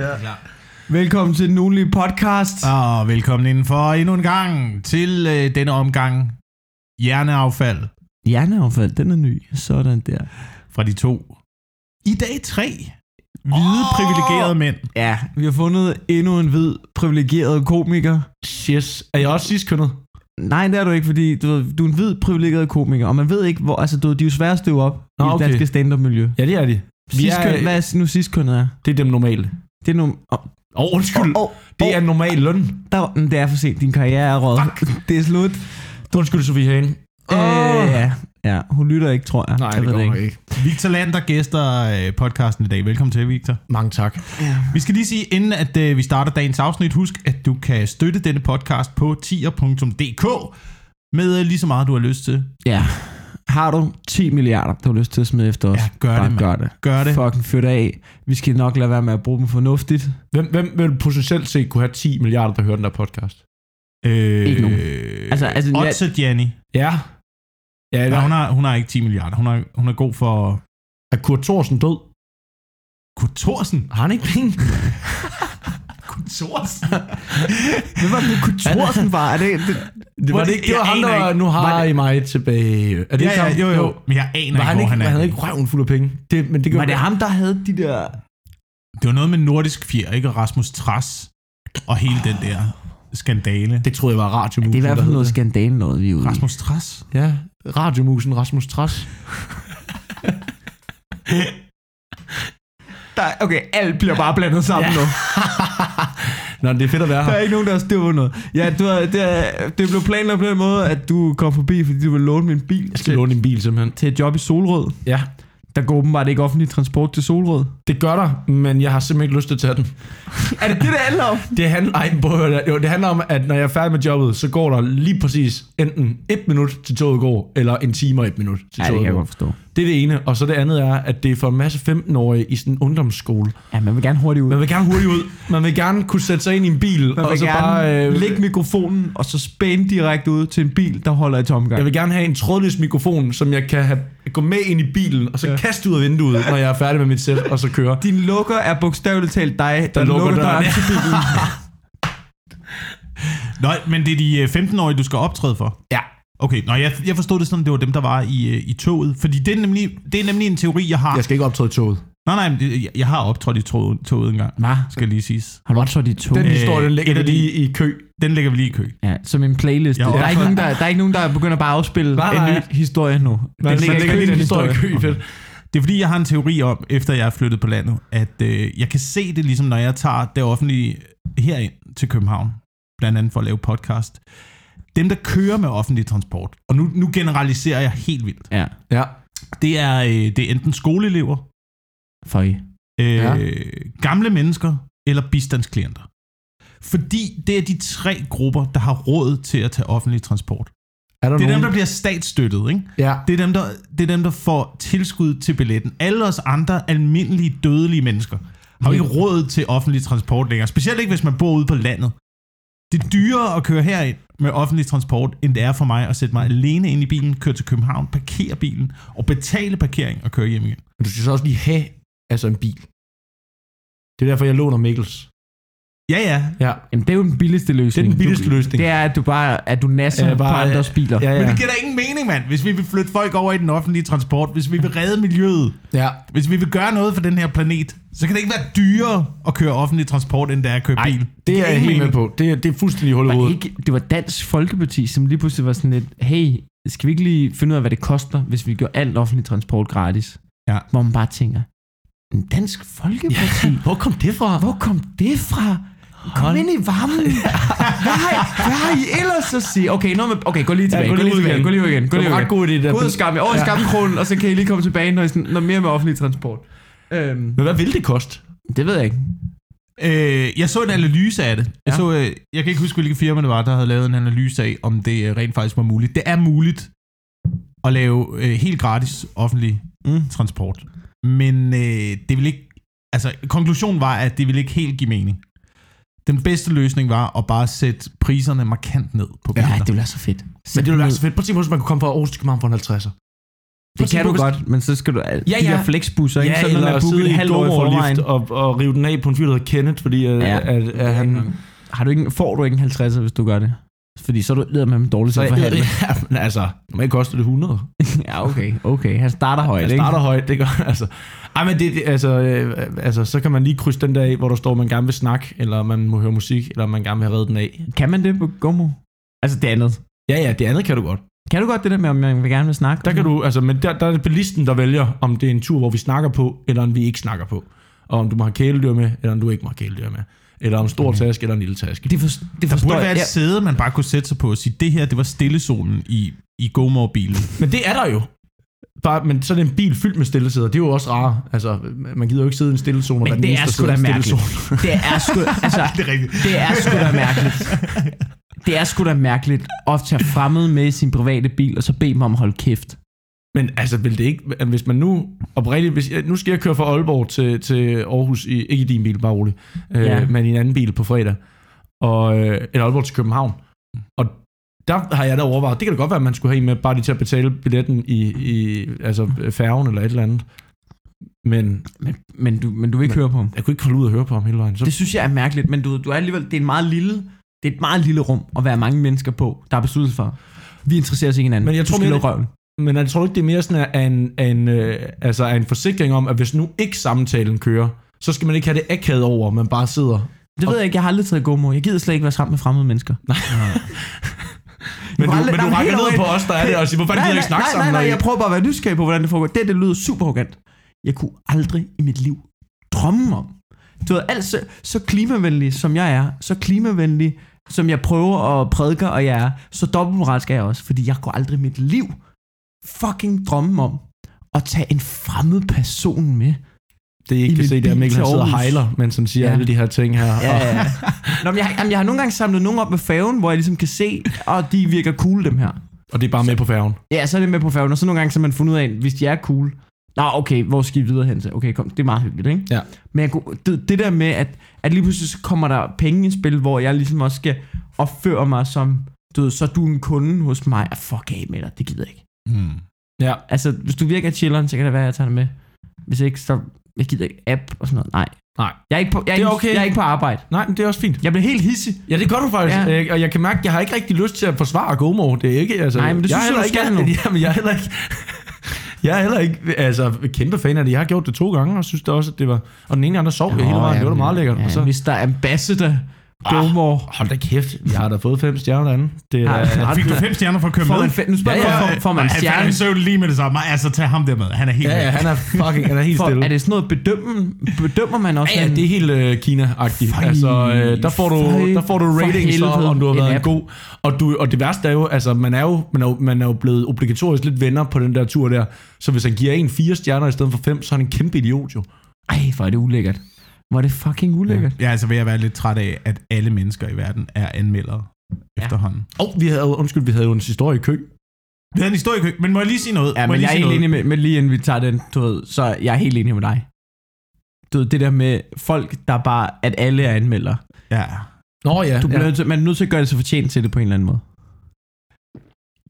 Ja. Velkommen til den ugenlige podcast. Og velkommen indenfor endnu en gang til øh, denne omgang hjerneaffald Hjerneaffald, den er ny. Sådan der. fra de to. I dag tre hvide, oh! privilegerede mænd. Ja, vi har fundet endnu en hvid, privilegeret komiker. Yes. Er jeg også sidst kønnet? Nej, det er du ikke, fordi du, ved, du er en hvid, privilegeret komiker, og man ved ikke, hvor... Altså, du, de er jo svære at støve op Nå, i det okay. danske stand-up-miljø. Ja, det er de. Vi er, hvad er nu sidskønnet er? det er dem normale. Det er nu... Oh, Åh, oh, undskyld. oh, Det er normal løn. der, det er for sent. Din karriere er råd. Det er slut. Undskyld, Sofie Hagen. Øh, ja. ja, hun lytter ikke, tror jeg. Nej, jeg det ved går ikke. Victor Lander gæster øh, podcasten i dag. Velkommen til, Victor. Mange tak. Ja. Vi skal lige sige, inden at øh, vi starter dagens afsnit, husk, at du kan støtte denne podcast på tier.dk med øh, lige så meget, du har lyst til. ja. Har du 10 milliarder, du har lyst til at smide efter os? Ja, gør bare det, gør det. Gør det. Fucking fyr det af. Vi skal nok lade være med at bruge dem fornuftigt. Hvem, hvem vil potentielt set kunne have 10 milliarder, der hører den der podcast? Øh, Ikke nogen. Altså, altså, jeg- Otse Gianni. Ja. Ja, hun, har, hun har ikke 10 milliarder. Hun er, hun er god for... er Kurt Thorsen død? Kurt Thorsen? Har han ikke penge? Thorsen? Hvem var det, Kurt Thorsen var? Er det, det, Det var, det, ikke, det var ham, der nu har Var det- I mig tilbage. Er det Ja, ikke ja, jo, jo. Men jeg aner Var han ikke, hvor han er. han havde ikke røven fuld af penge? Det, men det, var det ham, der havde de der... Det var noget med nordisk fjer, ikke? Og Rasmus Tras og hele den der skandale. Det troede jeg var radiomusen. Det er i hvert der fald noget skandale noget, vi er ude. Rasmus Tras? Ja, radiomusen Rasmus Tras. Der, okay, alt bliver bare blandet sammen nu. Nå, det er fedt at være Der her. er ikke nogen, der har styr på noget. Ja, du har, det, er, det blev planlagt på den måde, at du kom forbi, fordi du ville låne min bil Jeg skal til, låne din bil simpelthen. til et job i Solrød. Ja, Der går åbenbart ikke offentlig transport til Solrød. det gør der, men jeg har simpelthen ikke lyst til at tage den. Er det det, det handler om? Det handler, ej, prøv jo, det handler om, at når jeg er færdig med jobbet, så går der lige præcis enten et minut til toget går, eller en time og et minut til Ja, det toget kan jeg går. godt forstå. Det er det ene, og så det andet er, at det er for en masse 15-årige i sådan en ungdomsskole. Ja, man vil gerne hurtigt ud. Man vil gerne hurtigt ud. Man vil gerne kunne sætte sig ind i en bil, Man og vil så gerne bare... Øh, lægge mikrofonen, og så spænde direkte ud til en bil, der holder i tomgang. jeg vil gerne have en trådløs mikrofon, som jeg kan have, gå med ind i bilen, og så Ja. kaste ud af vinduet, når jeg er færdig med mit sæt, og så køre. Din lukker er bogstaveligt talt dig, der, Der lukker lukker døren. til bilen. Nå, men det er de øh, 15-årige, du skal optræde for? Ja. Okay, nå, jeg, jeg forstod det sådan, det var dem, der var i, øh, i toget. Fordi det er, nemlig, det er nemlig en teori, jeg har. Jeg skal ikke optræde i toget. Nej, nej, jeg, jeg har optrådt i toget, toget engang, Hvad? skal lige siges. Har du også de to? Den Øh, historie, den ligger af der de- lige i kø. Den lægger vi lige i kø. Ja, som en playlist. Jeg Der er, ikke nogen, der, der er ikke nogen, der begynder bare at afspille Nej, en nej. ny historie nu. Men Den den ligger lige en historie i kø. Okay. Fedt. Det er fordi, jeg har en teori om, efter jeg er flyttet på landet, at øh, jeg kan se det ligesom, når jeg tager det offentlige herind til København, blandt andet for at lave podcast. Dem, der kører med offentlig transport, og nu, nu generaliserer jeg helt vildt, Ja, Ja. det er, øh, det er enten skoleelever, for I. øh, Ja. gamle mennesker eller bistandsklienter. Fordi det er de tre grupper, der har råd til at tage offentlig transport. Er der Det er nogen? dem, der bliver statsstøttet, ikke? Ja. Det er, dem, der, det er dem, der får tilskud til billetten. Alle os andre almindelige, dødelige mennesker har jo ikke råd til offentlig transport længere. Specielt ikke, hvis man bor ude på landet. Det er dyrere at køre herind med offentlig transport, end det er for mig at sætte mig alene ind i bilen, køre til København, parkere bilen og betale parkering og køre hjem igen. Men du skal så også lige have altså en bil. Det er derfor, jeg låner Mikkels. Ja, ja. Ja. Jamen, det er jo den billigste løsning. Det er den billigste du, løsning. Det er, at du bare at du nasser Ja, bare- på andres biler. Ja, Men ja. det giver da ingen mening, mand. Hvis vi vil flytte folk over i den offentlige transport, hvis vi vil redde miljøet, ja. hvis vi vil gøre noget for den her planet, så kan det ikke være dyrere at køre offentlig transport, end det er at køre Ej, bil. det er giver jeg ingen helt med på. Det er, det er fuldstændig hul i Var hovedet. ikke, det var Dansk Folkeparti, som lige pludselig var sådan lidt, hey, skal vi ikke lige finde ud af, hvad det koster, hvis vi gør alt offentlig transport gratis? Ja. Hvor man bare tænker, en Dansk Folkeparti? Ja. Hvor kom det fra? Hvor kom det fra? Kom ind i varmen. hvad, har, hvad har I ellers at sige? Okay, nå, men, okay gå lige tilbage. gå gå, lige lige ud tilbage. igen. Gå lige ud igen. Gå Det lige ud igen. Gå ud af skam, over i Ja. skamkronen, og så kan I lige komme tilbage, når, I sådan, når mere med offentlig transport. Øhm, Men hvad vil det koste? det ved jeg ikke. Øh, jeg så en analyse af det. Jeg, Ja. så, øh, jeg kan ikke huske, hvilke firma det var, der havde lavet en analyse af, om det øh, rent faktisk var muligt. Det er muligt at lave øh, helt gratis offentlig Mm. transport. Men øh, det vil ikke... Altså, konklusionen var, at det ville ikke helt give mening. Den bedste løsning var at bare sætte priserne markant ned på biler. Ja, det ville være så fedt. Men det ville være så fedt. Prøv at tænke på, hvis man kunne komme fra Aarhus til København for en 50'er. Det kan du Hvis- godt, men så skal du... Ja, Ja, De ja. der flexbusser, ikke? Ja, Sådan eller sidde i et forvejen. Og, og rive den af på en fyr, der hedder Kenneth, fordi ja. Ja. at, at, at han... Har du ikke, får du ikke en 50'er, hvis du gør det? Fordi så er du leder med dem dårligt til at forhandle. ja, men altså, normalt koster det 100. ja, okay, okay. Han starter højt, Jeg ikke? starter højt, det gør altså. Ej, men det, det altså, øh, altså, så kan man lige krydse den der af, hvor der står, man gerne vil snakke, eller man må høre musik, eller man gerne vil have reddet den af. Kan man det på Gomo? Altså det andet. Ja, ja, det andet kan du godt. Kan du godt det der med, om man vil gerne vil snakke? Der kan du, altså, men der, der er det bilisten, der vælger, om det er en tur, hvor vi snakker på, eller om vi ikke snakker på. Og om du må have kæledyr med, eller om du ikke må have kæledyr med. Eller om stor taske, eller en lille taske. Det, for, det Der forstår burde være et sæde, man bare kunne sætte sig på og sige, det her, det var stillezonen i, i GoMore-bilen. Men det er der jo. Bare, men så er det en bil fyldt med stillesæder. Det er jo også rare. Altså, man gider jo ikke sidde i en stillezone. Men det er sgu der da mærkeligt. Det er sgu, altså, det er rigtigt. det er sgu da mærkeligt. Det er sgu da mærkeligt at tage fremmede med i sin private bil, og så bede dem om at holde kæft. Men altså, vil det ikke, hvis man nu, oprigtigt, hvis jeg, nu skal jeg køre fra Aalborg til, til Aarhus, i, ikke i din bil, bare roligt, øh, Ja. men i en anden bil på fredag, og, øh, eller Aalborg til København, og der har jeg da overvejet, det kan da godt være, at man skulle have en med, bare lige til at betale billetten i, i altså færgen eller et eller andet. Men Men, men, du, men du vil ikke høre på ham. jeg kunne ikke holde ud og høre på ham hele vejen. Så, Det synes jeg er mærkeligt, men du, du er alligevel, det er en meget lille, det er et meget lille rum at være mange mennesker på, der er besluttet for. Vi interesserer os ikke hinanden. Men jeg Du tror mere, røven. Men jeg tror ikke, det er mere sådan af en, af en, øh, altså af en forsikring om, at hvis nu ikke samtalen kører, så skal man ikke have det akavet over, man bare sidder Det ved jeg ikke, jeg har aldrig taget GoMo. Jeg gider slet ikke være sammen med fremmede mennesker. Men du, men du nej, rækker ned på os, der er det, og siger, hvorfor gider ikke snakke nej, sammen? nej, nej, I- jeg prøver bare at være nysgerrig på, hvordan det foregår. Det, det lyder super arrogant. Jeg kunne aldrig i mit liv drømme om. Du ved, alt så, så klimavenlig som jeg er, så klimavenlig som jeg prøver at prædike, og jeg er, så dobbeltmoralsk er jeg også, fordi jeg kunne aldrig i mit liv fucking drømme om at tage en fremmed person med. Det I I ikke kan se, det er Mikkel, han sidder og hejler, mens han siger Ja. alle de her ting her. Ja, Og, ja, ja. Nå, men jeg, jamen, jeg har nogle gange samlet nogen op med færgen, hvor jeg ligesom kan se, at de virker cool, dem her. og det er bare med på færgen. Ja, så er det med på færgen, og så nogle gange så man fundet ud af, hvis de er cool, Nå, okay, hvor skal vi videre hen til? Okay, kom, det er meget hyggeligt, ikke? Ja. Men jeg, det, det der med, at, at lige pludselig så kommer der penge i spil, hvor jeg ligesom også skal opføre mig som, du ved, så er du en kunde hos mig. Ah, fuck af med dig, det gider jeg ikke. Mm. Ja. Altså, hvis du virker chilleren, så kan det være, at jeg tager det med. Hvis ikke, så jeg gider ikke app og sådan noget. Nej. Nej. Jeg er ikke på, jeg er Det er ikke, okay. jeg er ikke på arbejde. Nej, men det er også fint. Jeg bliver helt hissig. Ja, det gør du faktisk. Ja. Ja. Og jeg kan mærke, at jeg har ikke rigtig lyst til at forsvare Gomo. Det er ikke, altså... Nej, men det jeg synes jeg, heller du ikke, skal nu. Jamen, jeg er heller ikke... Jeg er heller ikke altså, kæmpe fan af det. Jeg har gjort det to gange, og synes det også, at det var... Og den ene gang, der sov jeg hele vejen. Det var da meget lækkert. Ja, og så, Mr. Ambassador Gilmore. hold da kæft. Jeg har da fået fem stjerner derinde. Det er, har Fik du fem stjerner for at køre Får med? man, fe- nu spørger Ja, ja. får, får man Nej, Han stjerne? i søvn lige med det samme. Altså, tag ham der med. Han er helt ja, ja, han er fucking... Han er helt For, stille. er det sådan noget bedømme, bedømmer man også? Ja, ja, det er helt øh, Kina-agtigt. Fej. Altså, øh, der får du, Fej. der får du For ratings for, om du har En været en god. Og, du, og det værste er jo, altså, man er jo, man er jo, man er jo blevet obligatorisk lidt venner på den der tur der. Så hvis han giver en fire stjerner i stedet for fem, så er han en kæmpe idiot jo. Ej, hvor er det ulækkert. Er det fucking ulækkert. Jeg er altså ved at være lidt træt af, at alle mennesker i verden er anmeldere Ja. efterhånden. Og oh, vi havde, undskyld, vi havde jo en historie i kø. Vi havde en historie, i kø, men må jeg lige sige noget? Ja, må men lige jeg er helt enig med, med lige inden vi tager den, du ved, så jeg er helt enig med dig. Du ved, det der med folk, der bare, at alle er anmelder. Ja. Nå ja, Du bliver ja. nødt til, man er nødt til at gøre det så fortjent til det på en eller anden måde.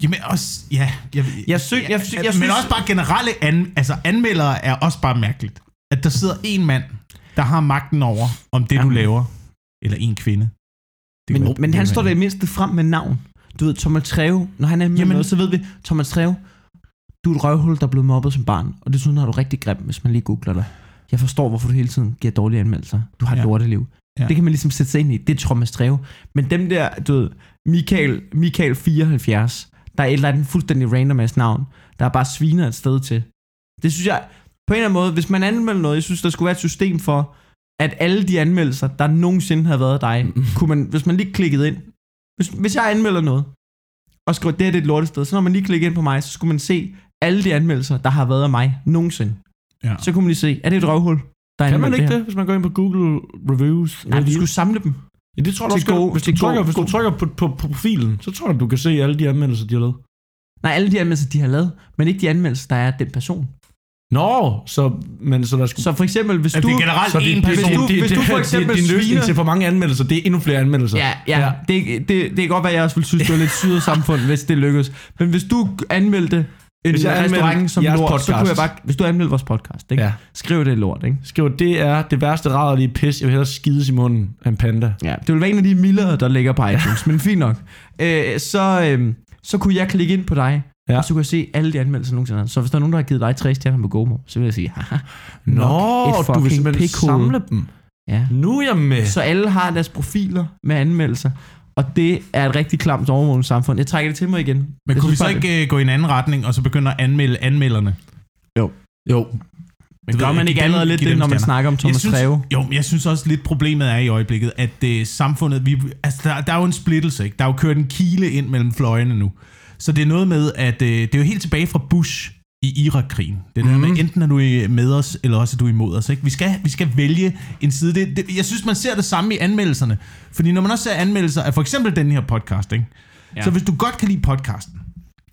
Jamen også, ja. Jeg, Jeg sy- jeg sy- jeg men synes- også bare generelle an, altså anmeldere er også bare mærkeligt. At der sidder en mand, der har magten over, om det du Jamen. laver, eller en kvinde. Det Men, være- men det han står der i mindste frem med navn. Du ved, Thomas Treve, når han er med Jamen- noget, så ved vi, Thomas Treve, du er et røvhul, der er blevet mobbet som barn, og desuden har du rigtig grim, hvis man lige googler dig. Jeg forstår, hvorfor du hele tiden giver dårlige anmeldelser. Du har et Ja. lorteliv. Ja. Det kan man ligesom sætte sig ind i. Det er Thomas Treve. Men dem der, du ved, Michael, Michael 74, der er et eller andet fuldstændig random ass navn, der er bare sviner et sted til. Det synes jeg, på en eller anden måde, hvis man anmelder noget, jeg synes, der skulle være et system for, at alle de anmeldelser, der nogensinde har været af dig, kunne man, hvis man lige klikkede ind, hvis, hvis jeg anmelder noget, og skriver, det det er et lortested, så når man lige klikker ind på mig, så skulle man se alle de anmeldelser, der har været af mig nogensinde. Ja. Så kunne man lige se, er det et røvhul? Der er Kan man ikke her? det, hvis man går ind på Google Reviews? Nej, du skulle samle dem. Ja, det tror jeg også, gode- hvis, du trykker, hvis du trykker på, på, på profilen, så tror jeg, du kan se alle de anmeldelser, de har lavet. Nej, alle de anmeldelser, de har lavet, men ikke de anmeldelser, der er den person. Nå, så, men så der skulle... Så for eksempel, hvis du... det er generelt så en det, person. hvis du- det, hvis det, du for det, eksempel din sviner- til for mange anmeldelser, det er endnu flere anmeldelser. Ja, ja, ja. Det, det, det kan godt være, at jeg også ville synes, det var lidt syret samfund, hvis det lykkedes. Men hvis du anmeldte en Hvis jeg restaurant som lort, så kunne jeg podcast. bare, hvis du anmelder vores podcast, ikke? Ja. skriv det lort, ikke? Skriv, det er det værste rædderlige pis. Jeg vil hellere skides i munden af en panda. Ja, det vil være en af de mildere, der ligger på iTunes, men fint nok. Øh, så, øh, så kunne jeg klikke ind på dig, Ja. og så kunne jeg se alle de anmeldelser nogensinde. Så hvis der er nogen, der har givet dig tre stjerner på Gomo, så vil jeg sige, haha, Nå, du vil fucking simpelthen pikhoved. samle dem. ja. Nu er jeg med. Så alle har deres profiler med anmeldelser, og det er et rigtig klamt samfund. Jeg trækker det til mig igen. Men Jeg kunne vi så ikke øh, gå i en anden retning, og så begynde at anmelde anmelderne? Jo. Men det gør man ikke allerede lidt det, når man stjerner. snakker om Thomas jeg synes, Treve? Jo, men jeg synes også lidt problemet er i øjeblikket, at øh, samfundet, vi, altså der, der er jo en splittelse, ikke? Der er jo kørt en kile ind mellem fløjene nu. Så det er noget med, at øh, det er jo helt tilbage fra Bush i Irak-krigen. Det er mm. der Mhm. med, enten er du med os, eller også er du imod os. Ikke? Vi, skal, vi skal vælge en side. Det, det, jeg synes, man ser det samme i anmeldelserne. Fordi når man også ser anmeldelser af for eksempel den her podcast, ikke? Ja. Ja. så hvis du godt kan lide podcasten,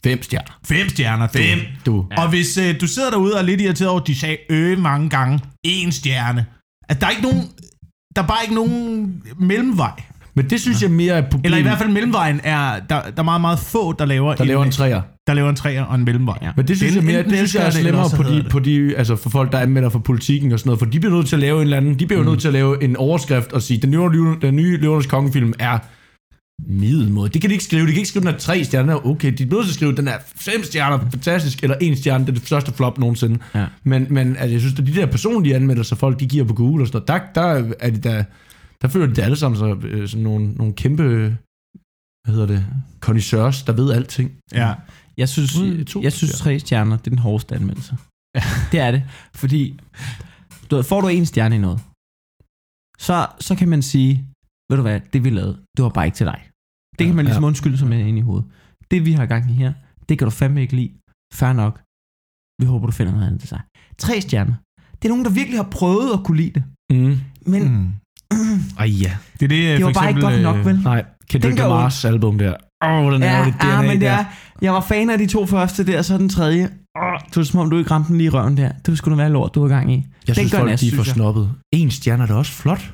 Fem stjerner. fem stjerner, du. Fem, du. Ja. Og hvis øh, du sidder derude og er lidt irriteret over, at de sagde øh mange gange, en stjerne. At der er ikke nogen, der er bare ikke nogen mellemvej. Men det synes jeg mere er problem. Eller i hvert fald mellemvejen er, der, der er meget, meget få, der laver, der laver en træer. der laver en træer og en mellemvej. Ja. Men det synes Den jeg mere, det synes jeg er det, slemmere på de, det. på de, altså for folk, der anmelder for politikken og sådan noget, for de bliver nødt til at lave en eller anden, de bliver mm. nødt til at lave en overskrift og sige, den nye, den nye Løvernes Kongefilm er middelmåde. Det kan de ikke skrive. De kan ikke skrive, den er tre stjerner. Okay, de er nødt til at skrive, den er fem stjerner, fantastisk, eller en stjerne, det er det største flop nogensinde. Ja. Men, men altså, jeg synes, at de der personlige anmeldelser, folk de giver på Google og sådan noget, der, der er de der, der føler de det alle sammen så, øh, sådan nogle, nogle kæmpe, hvad hedder det, connoisseurs, der ved alting. Ja. Jeg synes, Mm, to jeg synes tre stjerner, det er den hårdeste anmeldelse. det er det. Fordi, du ved, får du en stjerne i noget, så, så kan man sige, ved du hvad, det vi lavede, det var bare ikke til dig. Det kan man ligesom Ja. undskylde sig med ind i hovedet. Det vi har gang i her, det kan du fandme ikke lide. Fair nok. Vi håber, du finder noget andet til sig. Tre stjerner. Det er nogen, der virkelig har prøvet at kunne lide det. Mm. Men mm. Ej ja. Det er det, det for var bare ikke eksempel, godt nok, øh, vel? Nej, Kendrick Lamars album der. Åh, oh, den er Ja, det DNA ja, men det der. er, jeg var fan af de to første der, så den tredje. Åh, det var som om, du ikke ramte den lige i røven der. Det skulle da være lort, du var gang i. Jeg Den synes, folk nas, de er for jeg. snobbet. En stjerne er da også flot.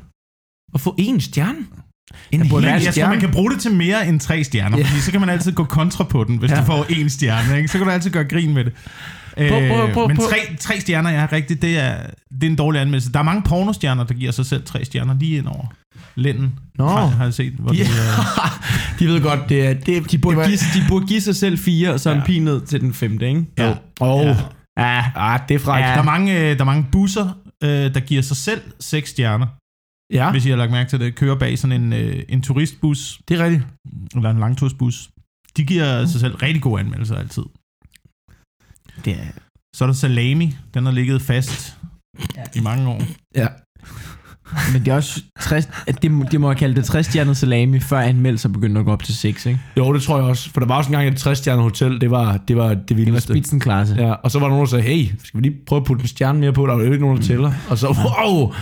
At få en stjerne? En Men hel jeg tror, stjerne? man kan bruge det til mere end tre stjerner, Ja. fordi så kan man altid gå kontra på den, hvis Ja. du får en stjerne. Ikke? Så kan du altid gøre grin med det. Prøv, prøv, Øh, prøv, men tre, tre stjerner, ja, rigtigt, det er, det er en dårlig anmeldelse. Der er mange pornostjerner, der giver sig selv tre stjerner lige ind over lænden. Nå. Har, har jeg set. Hvor Ja. de, øh, de ved godt, det er... Det, De burde, det var- give, de burde give sig selv fire, og så en Ja. pil ned til den femte, ikke? ja. Åh, oh, Ja. Ja. ah, det er frækt. Ja. Der, er mange, øh, der er mange busser, øh, der giver sig selv seks stjerner, Ja, hvis I har lagt mærke til det. Kører bag sådan en, øh, en turistbus, det er rigtigt. eller en langtursbus. De giver sig selv rigtig gode anmeldelser altid. Det er, Så er der Salami, den har ligget fast Ja. i mange år. Ja. men det er også 60, at det, må- de må have kaldt det 60 stjernet salami, før anmeldelser begyndte at gå op til 6, ikke? Jo, det tror jeg også. For der var også engang et 60 hotel, det var det, var det Det var vildeste. spitsenklasse. Ja, og så var der nogen, der sagde, hey, skal vi lige prøve at putte en stjerne mere på? Der var jo ikke nogen, der tæller. Og så, wow,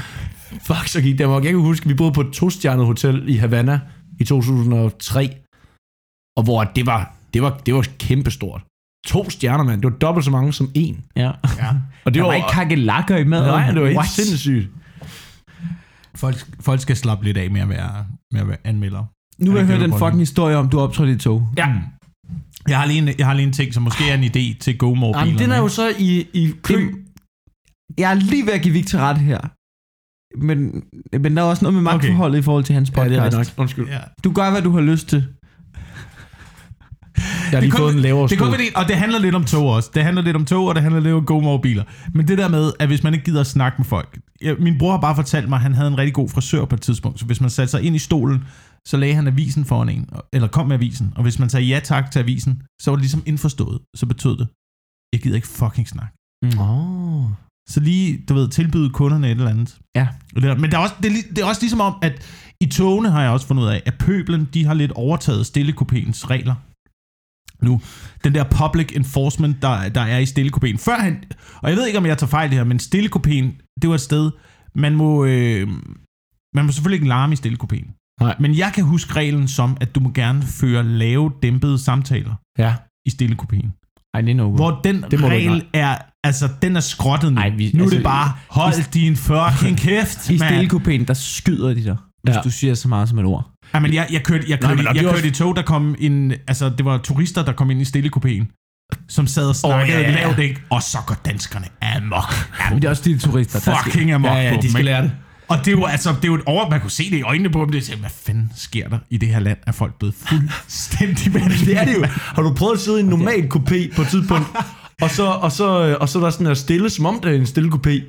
fuck, så gik det. Jeg kan huske, vi boede på et to-stjernet hotel i Havana i 2003. Og hvor det var, det var, det var kæmpestort. To stjerner, mand. Det var dobbelt så mange som en. ja. Ja. Og det Der var ikke kakelakker i maden. Nej, det var helt sindssygt. Folk, folk skal slappe lidt af med at være, med at være anmelder. Nu har jeg det den fucking historie om, du optrådte i tog. Ja. Mm. Jeg har, lige en, jeg har lige en ting, som måske er en idé til GoMore Jamen, den er jo så i, i kø. Det, jeg er lige ved at give Victor ret her. Men, men der er også noget med magtforholdet i forhold til hans Ja, det podcast. er nok. Undskyld. Ja. Du gør, hvad du har lyst til. Jeg har lige fået en lavere Det stol. det, og det handler lidt om tog også. Det handler lidt om tog, og det handler lidt om GoMore biler. Men det der med, at hvis man ikke gider at snakke med folk. Ja, min bror har bare fortalt mig, at han havde en rigtig god frisør på et tidspunkt. Så hvis man satte sig ind i stolen, så lagde han avisen foran en, eller kom med avisen. Og hvis man sagde ja tak til avisen, så var det ligesom indforstået. Så betød det, jeg gider ikke fucking snakke. Oh. Så lige, du ved, tilbyde kunderne et eller andet. Ja. Men der er også, det, er, det er også ligesom om, at i togene har jeg også fundet ud af, at pøblen, de har lidt overtaget stillekopéens regler. Nu, den der public enforcement, der, der er i stillekopéen. Førhen, og jeg ved ikke, om jeg tager fejl det her, men stillekopéen, det var et sted, man må, øh, man må selvfølgelig ikke larme i stillekopéen. Nej. Men jeg kan huske reglen som, at du må gerne føre lave, dæmpede samtaler Ja. i stillekopéen. Ej, det er no Hvor den Det regel er, altså, den er skrottet nu. Ej, vi- nu er altså, det bare, hold i- din fucking kæft, I mand. stillekopæen, der skyder de dig, hvis Ja. du siger så meget som et ord. Ej, men jeg, jeg kørte, jeg kørte, og jeg er kørte i tog, der kom en, altså det var turister, der kom ind i stillekopéen. som sad og snakkede oh, ja, ja, ja. lavt, ikke? Og så går danskerne amok. Men det er også de turister, der skal... Fucking amok Ja, ja, på de dem, skal lære det. Og det er jo, altså, det er jo et over, man kunne se det i øjnene på dem. Det er hvad fanden sker der i det her land? Er folk blevet fuldstændig vanvittige? Det er det jo. Har du prøvet at sidde i en normal kopé på et tidspunkt, og så, og så, og så er der sådan her stille, som om det er en stille kopé,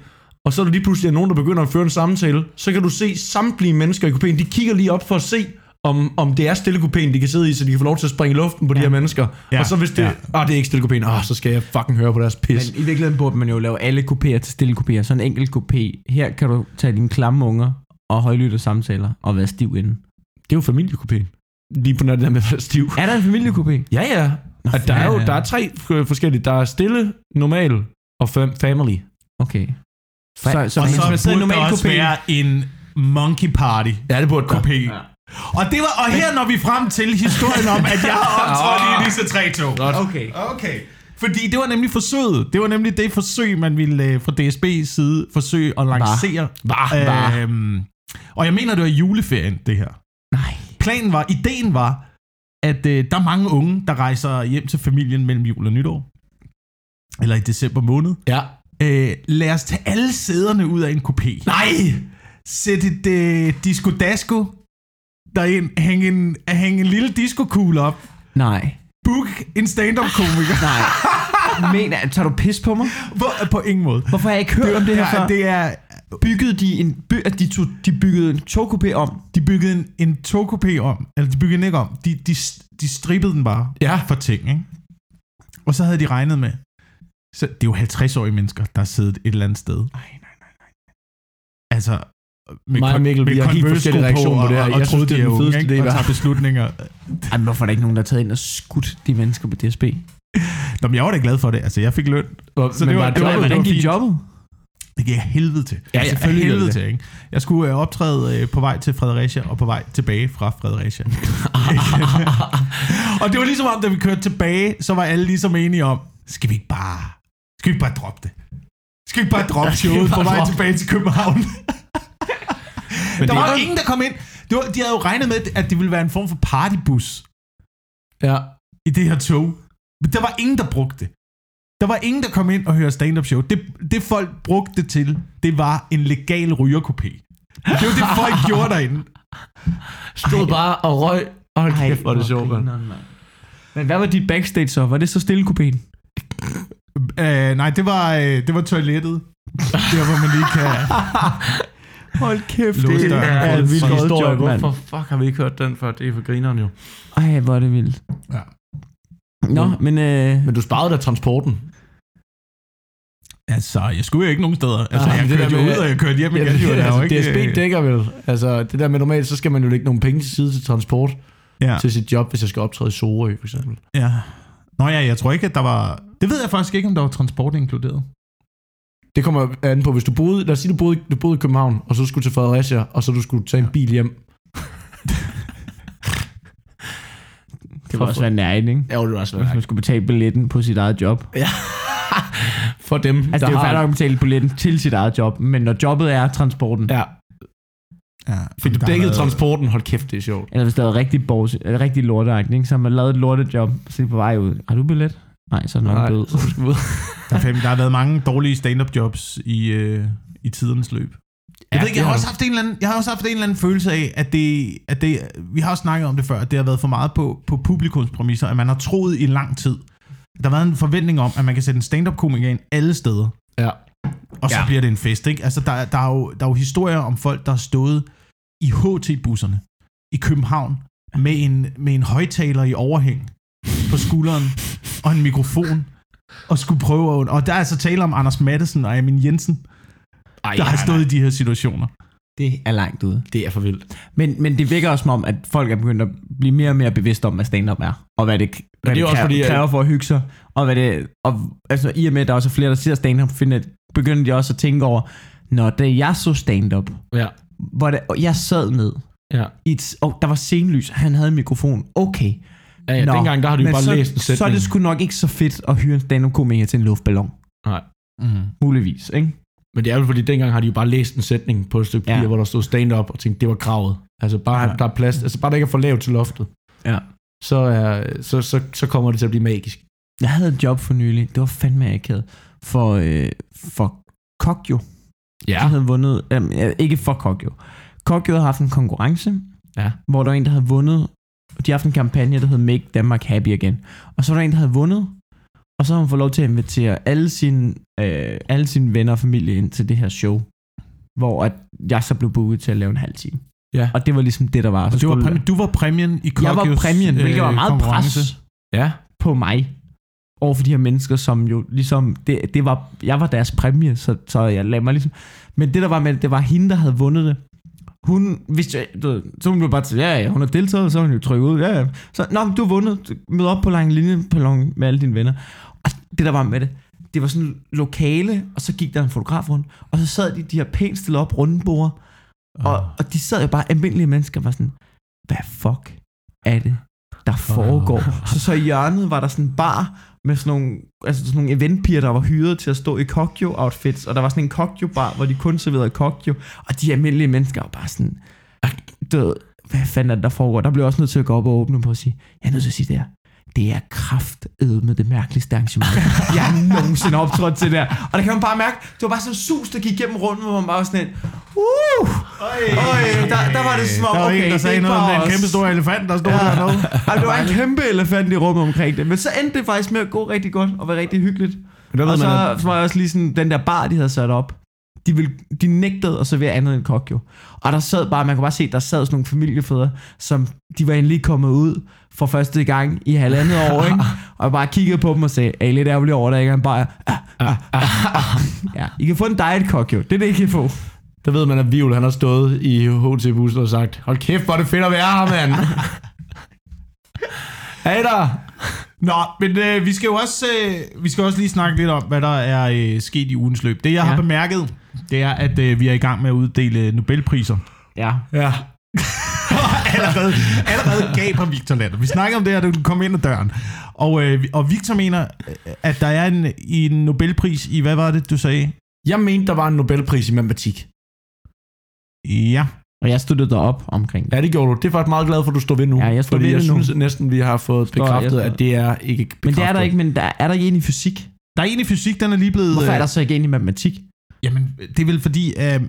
og så er der lige pludselig nogen, der begynder at føre en samtale, så kan du se samtlige mennesker i kopéen, de kigger lige op for at se, om, om det er stille kopéen, de kan sidde i, så de kan få lov til at springe i luften på de her mennesker. Ja. Og så hvis det, Ja. ah, det er ikke stille kopéen, ah, så skal jeg fucking høre på deres pis. Men i virkeligheden burde man jo lave alle kopéer til stille kopéer. Så en enkelt kopé. Her kan du tage dine klamme unger og højlytte samtaler og være stiv inden. Det er jo familiekopéen. Lige på nær det der med at være stiv. Er der en familiekopé? Ja, ja. At der er jo der er tre forskellige. Der er stille, normal og fam- family. Okay. Så, så, og så hvis så i burde der også kopé... være en monkey party Ja, det burde kopé. Ja. Og, det var, og her når vi frem til historien om, at jeg har optrådt i disse tre tog. Okay. Okay. Fordi det var nemlig forsøget. Det var nemlig det forsøg, man ville øh, fra DSB's side forsøge at lancere. Var. Var. Øhm, og jeg mener, det var juleferien, det her. Nej. Planen var, ideen var, at øh, der er mange unge, der rejser hjem til familien mellem jul og nytår. Eller i december måned. Ja. Øh, lad os tage alle sæderne ud af en kopé. Nej! Sæt et øh, disco-dasko derind. Hæng en, hæng en lille disco op. Nej. Book en stand-up-komiker. Nej. Mener, tager du pis på mig? Hvor, på ingen måde. Hvorfor har jeg ikke hørt om det her ja, før? Det er, Byggede de en, by, at de, tog, de byggede en togkopé om? de byggede en, en togkopé om. Eller de byggede den ikke om. De, de, de strippede den bare Ja. for ting, ikke? Og så havde de regnet med. Så det er jo 50-årige mennesker, der har siddet et eller andet sted. Nej, nej, nej, nej. Altså, med, Mig og Mikkel, vi har helt forskellige reaktioner på det her. Og, og, Jeg troede, det er de den fedeste idé, Og hvad? tager beslutninger. Ej, men hvorfor er der ikke nogen, der har taget ind og skudt de mennesker på DSB? Nå, men jeg var da glad for det. Altså, jeg fik løn. Og, Så det var- det var- Hvordan var gik jobbet? Det gik jeg helvede til. Ja, ja, Altså, selvfølgelig helvede det til, ikke? Jeg skulle øh, optræde øh, på vej til Fredericia, og på vej tilbage fra Fredericia. og det var ligesom om, da vi kørte tilbage, så var alle ligesom enige om, skal vi ikke bare, skal vi ikke bare droppe det? Skal vi ikke bare droppe showet på vej tilbage til København? Men der det- var jo ingen, der kom ind. Det var, de havde jo regnet med, at det ville være en form for partybus Ja. i det her tog. Men der var ingen, der brugte det. Der var ingen, der kom ind og hørte stand-up show. Det, det folk brugte det til, det var en legal rygerkopé. Det var det, folk gjorde derinde. Stod Ej. bare og røg. Hold kæft, hvor det sjovt. Men hvad var dit backstage så? Var det så stille kopien? Uh, nej, det var, uh, det var toilettet. Der, hvor man lige kan... Hold kæft, Lås døren. er Ja, et vildt historie. mand. Hvorfor fuck har vi ikke hørt den før? Det er for grineren jo. Ej, hvor er det vildt. Ja. Nå, men... Øh, Men du sparede da transporten. Altså, jeg skulle jo ikke nogen steder. Altså, Nej, jeg men det kørte der jo med- ud, og jeg kørte hjem igen. Ja, er jo altså, ikke, DSB dækker vel. Altså, det der med normalt, så skal man jo lægge nogle penge til side til transport ja. til sit job, hvis jeg skal optræde i Sorø, for eksempel. ja. Nå ja, jeg tror ikke, at der var... Det ved jeg faktisk ikke, om der var transport inkluderet. Det kommer an på, hvis du boede, lad os sige, du boede, du boede i København, og så skulle til Fredericia, og så du skulle tage en bil hjem. det var også være nærigt, ikke? Ja, det var også Hvis man skulle betale billetten på sit eget job. For dem, Altså, der det er jo har... færdigt at betale billetten til sit eget job, men når jobbet er transporten, Ja, Ja, fik du der dækket været- transporten? Hold kæft, det er sjovt. eller hvis det er rigtig, bors, eller rigtig lorteagtigt, ikke? så har man lavet et lortejob, så er på vej ud. Har du billet? Nej, så er det nok død. Der, er fem, der har været mange dårlige stand-up jobs i, øh, i tidernes løb. Jeg, ved ikke, jeg, har også haft en eller anden, jeg har også haft en eller anden følelse af, at det, at det, vi har også snakket om det før, at det har været for meget på, på publikumspræmisser, at man har troet i lang tid. Der har været en forventning om, at man kan sætte en stand-up-komiker ind alle steder, Ja. Og så Ja. bliver det en fest. Ikke? Altså, der, der, er jo, der er jo historier om folk, der har stået i HT-busserne i København med en, med en højtaler i overhæng på skulderen og en mikrofon og skulle prøve at... Og der er altså tale om Anders Mattesen og Amin Jensen, Ej, der har stået i de her situationer. Det er langt ude. Det er for vildt. Men, men det virker også som om, at folk er begyndt at blive mere og mere bevidste om, hvad stand-up er. Og hvad det, hvad det er det, også kræver, fordi, kræver for at hygge sig. Og, hvad det, og altså, i og med, at der også er flere, der ser stand-up, finder, begynder de også at tænke over, når da jeg så stand-up, Ja. hvor det, og jeg sad ned, Ja. i et, og der var scenelys, han havde en mikrofon, okay. Ja, ja, Nå, dengang der har du bare så, læst en sætning. Så er det sgu nok ikke så fedt at hyre en stand-up-komiker til en luftballon. Nej. Mm. Muligvis, ikke? Men det er jo fordi, dengang har de jo bare læst en sætning på et stykke papir, Ja. hvor der stod stand-up, og tænkte, det var kravet. Altså bare, ja. der er plads, altså bare der ikke er for lavt til loftet, Ja. så, er, så, så, så kommer det til at blive magisk. Jeg havde et job for nylig. Det var fandme akavet. For, øh, for Kokyo. Ja. De havde vundet... Øh, ikke for Kokyo. Kokyo havde haft en konkurrence, Ja. hvor der var en, der havde vundet. De havde haft en kampagne, der hed Make Denmark Happy Again. Og så var der en, der havde vundet. Og så har hun fået lov til at invitere alle sine, øh, alle sine venner og familie ind til det her show. Hvor at jeg så blev booket til at lave en halv time. Ja. Og det var ligesom det, der var. Så Og du var, præmien, du var præmien i jeg var Kokios, præmien, hvilket var øh, meget konkurrence. pres Ja. på mig over for de her mennesker, som jo ligesom, det, det var, jeg var deres præmie, så, så jeg lagde mig ligesom, men det der var med, det var hende, der havde vundet det. Hun, hvis jeg, du ved, så hun blev bare til, ja, ja, hun har deltaget, så hun jo trykket ud, ja, ja. Så, nå, men du har vundet, mød op på lang linje på long, med alle dine venner. Og det der var med det, det var sådan lokale, og så gik der en fotograf rundt, og så sad de, de her pænt stillet op rundebord, og, og de sad jo bare, almindelige mennesker, var sådan, hvad fuck er det, der foregår? Så så i hjørnet var der sådan en bar med sådan nogle, altså sådan nogle eventpiger, der var hyret til at stå i Kokyo-outfits, og der var sådan en Kokyo-bar, hvor de kun serverede Kokyo, og de almindelige mennesker var bare sådan, død, hvad fanden er det, der foregår? Der blev også nødt til at gå op og åbne på og sige, jeg er nødt til at sige det her. Det er kraftedme det mærkeligste arrangement, jeg har nogensinde optrådt til der. Og der kan man bare mærke, det var bare sådan en sus, der gik gennem rundt, hvor man bare var sådan en, uh, Øj, der, der var det som om, Der var okay, en, der det er sagde ikke noget om den kæmpe store elefant, der stod Ja. dernede. Ej, det var en kæmpe elefant i rummet omkring det. Men så endte det faktisk med at gå rigtig godt og være rigtig hyggeligt. Der Og man, så, så var jeg også lige sådan, den der bar, de havde sat op, de, ville, de nægtede at servere andet end kokjo. Og der sad bare, man kunne bare se, der sad sådan nogle familiefædre, som de var endelig kommet ud for første gang i halvandet år, ikke? Og jeg bare kiggede på dem og sagde, er I lidt ærgerlige over, at der ikke er en bajer? Ah, ah, ah, ah. Ja, I kan få en diet kokjo. Det er det, I kan få. der ved man, at Vivl, han har stået i HT-bussen og sagt, hold kæft, hvor er det fedt at være her, mand. hey der. Nå, men øh, vi skal jo også, øh, vi skal også lige snakke lidt om, hvad der er øh, sket i ugens løb. Det, jeg. Ja. har bemærket, det er, at øh, vi er i gang med at uddele Nobelpriser. Ja. Ja. allerede, allerede gav på Victor Lander. Vi snakker om det her, da du kom ind ad døren. Og, øh, og Victor mener, øh, at der er en, en Nobelpris i, hvad var det, du sagde? Jeg mente, der var en Nobelpris i matematik. Ja. Og jeg stod derop omkring det. Ja, det gjorde du. Det er faktisk meget glad for, at du står ved nu. Ja, jeg står fordi ved jeg det nu. synes næsten, vi har fået Står- bekræftet, at det er ikke bekræftet. Men det er der ikke, men der, er der ikke en i fysik? Der er en i fysik, den er lige blevet... Hvorfor er øh, der så ikke en i matematik? Jamen, det er vel fordi, øh,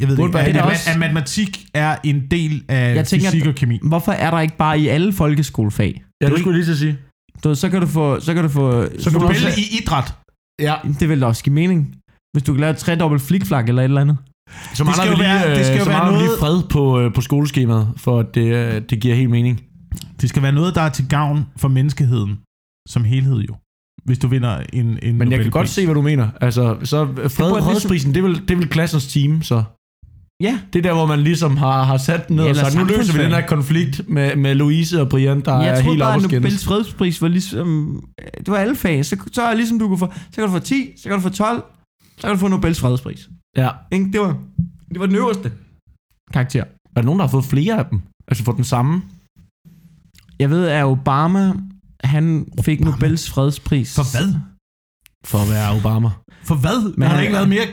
jeg ved Burde ikke, at, af at, matematik er en del af Jeg tænker, fysik og kemi. Hvorfor er der ikke bare i alle folkeskolefag? Ja, det skulle lige til at sige. Du, så kan du få... Så kan du få Så kan du Nobel også- i idræt. Ja, det vil da også give mening. Hvis du kan lave et tredobbelt flikflak eller et eller andet. så Det skal mangler vi jo lige, være- øh, det skal jo så være vi lige noget- fred på, øh, på skoleskemaet, for at det, øh, det giver helt mening. Det skal være noget, der er til gavn for menneskeheden som helhed jo. Hvis du vinder en, en Men jeg kan godt se, hvad du mener. Altså, så fred, burde fredsprisen, det er, vel, det er vel klassens team, så. Ja. Det er der, hvor man ligesom har, har sat den ned Ja, og sagt, nu løser vi den her konflikt med, med Louise og Brian, der jeg er helt bare, skændes. Nobels fredspris var ligesom... Det var alle fag. Så, så er det ligesom, du kunne få... Så kan du få 10, så kan du få 12, så kan du få Nobels fredspris. Ja. Ikke? Det var, det var den øverste karakter. Er der nogen, der har fået flere af dem? Altså fået den samme? Jeg ved, at Obama, han fik Obama? Nobels fredspris. For hvad? For at være Obama. For hvad? Men Men har der han- ikke været mere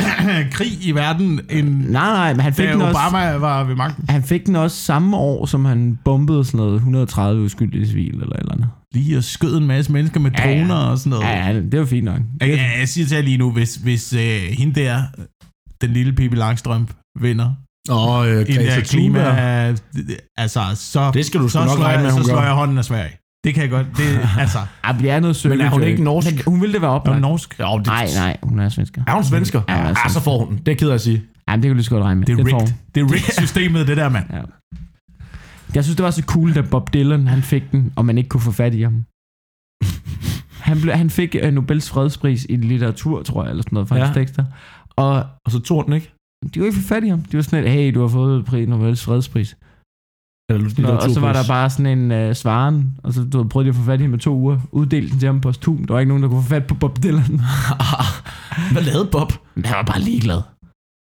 krig i verden, end Nej, nej, men han fik, den også, Obama var ved magten? han fik den også samme år, som han bombede sådan noget 130 uskyldige civil eller et eller andet. Lige og skød en masse mennesker med Ja, ja. droner og sådan noget. Ja, ja, det var fint nok. Jeg, jeg, jeg siger til jer lige nu, hvis, hvis øh, hende der, den lille Pippi Langstrømpe, vinder Og øh, Greta klima... Thunberg. Altså, så, Det skal du så, nok slår, regne med, jeg, så slår jeg hånden af Sverige. Det kan jeg godt. Det, altså, Ej, det er noget søgt. Men er hun ikke norsk? Men hun ville det være er hun norsk? Jo, det, Nej, nej, hun er svensker. Er hun svensker? Ja, hun er Ja, svensker. så får hun den. Det er jeg ked af at sige. Men det kan du lige så godt regne med. Det er rigged. Det er rigged systemet, det der, mand. Ja. Jeg synes, det var så cool, da Bob Dylan han fik den, og man ikke kunne få fat i ham. Han, ble, han fik uh, Nobels fredspris i litteratur, tror jeg, eller sådan noget, for Ja. hans tekster. Og Og så tog den ikke. de kunne ikke få fat i ham. De var sådan lidt, hey, du har fået pri- Nobels fredspris. Eller Nå, og så var der bare sådan en uh, svaren, og så du ved, prøvede de at få fat i ham i to uger. Uddelte den til ham på postum. Der var ikke nogen, der kunne få fat på Bob Dylan. Hvad lavede Bob? Men han var bare ligeglad.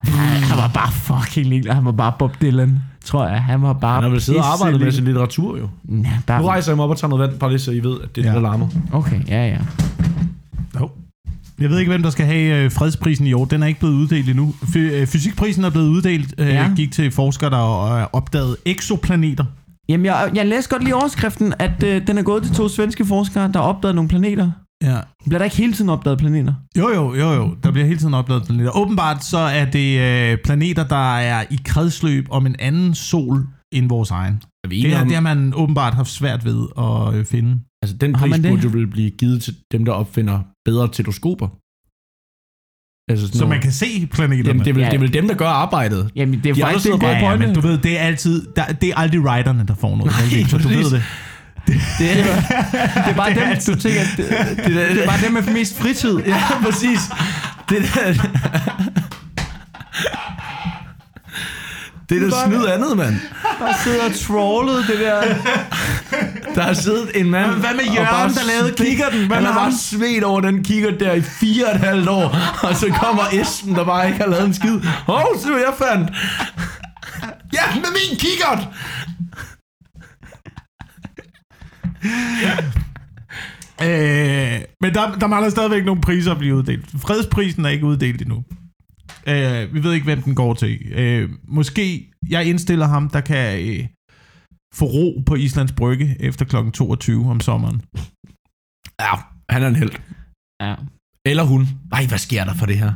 Han, han var bare fucking ligeglad. Han var bare Bob Dylan, tror jeg. Han var bare... Han har vel siddet og arbejdet med sin litteratur, jo. Ja, bare... Nu rejser jeg mig op og tager noget vand, bare lige så I ved, at det er Ja. det, der larmer. Okay, ja, ja. Jeg ved ikke, hvem der skal have øh, fredsprisen i år. Den er ikke blevet uddelt endnu. Fy- øh, Fysikprisen er blevet uddelt. Øh, Ja. Gik til forskere, der har opdaget eksoplaneter. Jamen, jeg, jeg læste godt lige overskriften, at øh, den er gået til to svenske forskere, der har opdaget nogle planeter. Ja. Bliver der ikke hele tiden opdaget planeter? Jo, jo, jo, jo. Der bliver hele tiden opdaget planeter. Åbenbart så er det øh, planeter, der er i kredsløb om en anden sol end vores egen. Er vi Det, er, om, det har man åbenbart haft svært ved at øh, finde. altså den pris burde jo vel blive givet til dem, der opfinder bedre teleskoper. Altså Så noget- man kan se planeterne. Jamen, det, er vel, Ja. det er vel dem, der gør arbejdet. Jamen, det er De faktisk en god Ja, ja, pointe. men du ved, det er altid, der, det er aldrig writerne, der får noget. Nej, så du ved det. Det er, det er bare Det er dem, altid- du tænker, det, det, det, det er bare dem med mest fritid. Ja, præcis. Det der, det er da snyd andet, mand. Der sidder og trawlet det der. Der har siddet en mand... Hvad med og Jørgen, bare der lavede kikkerten? Hvad Han har bare svedt over den kikkert der i fire og et halvt år. Og så kommer Esben, der bare ikke har lavet en skid. Hov, se hvad jeg fandt. Ja, med min kikkert! Øh, men der, der mangler stadigvæk nogle priser at blive uddelt. Fredsprisen er ikke uddelt endnu. Øh, vi ved ikke, hvem den går til. Øh, måske jeg indstiller ham, der kan øh, få ro på Islands Brygge efter kl. 22 om sommeren. Ja, han er en held. Ja. Eller hun. Ej, hvad sker der for det her?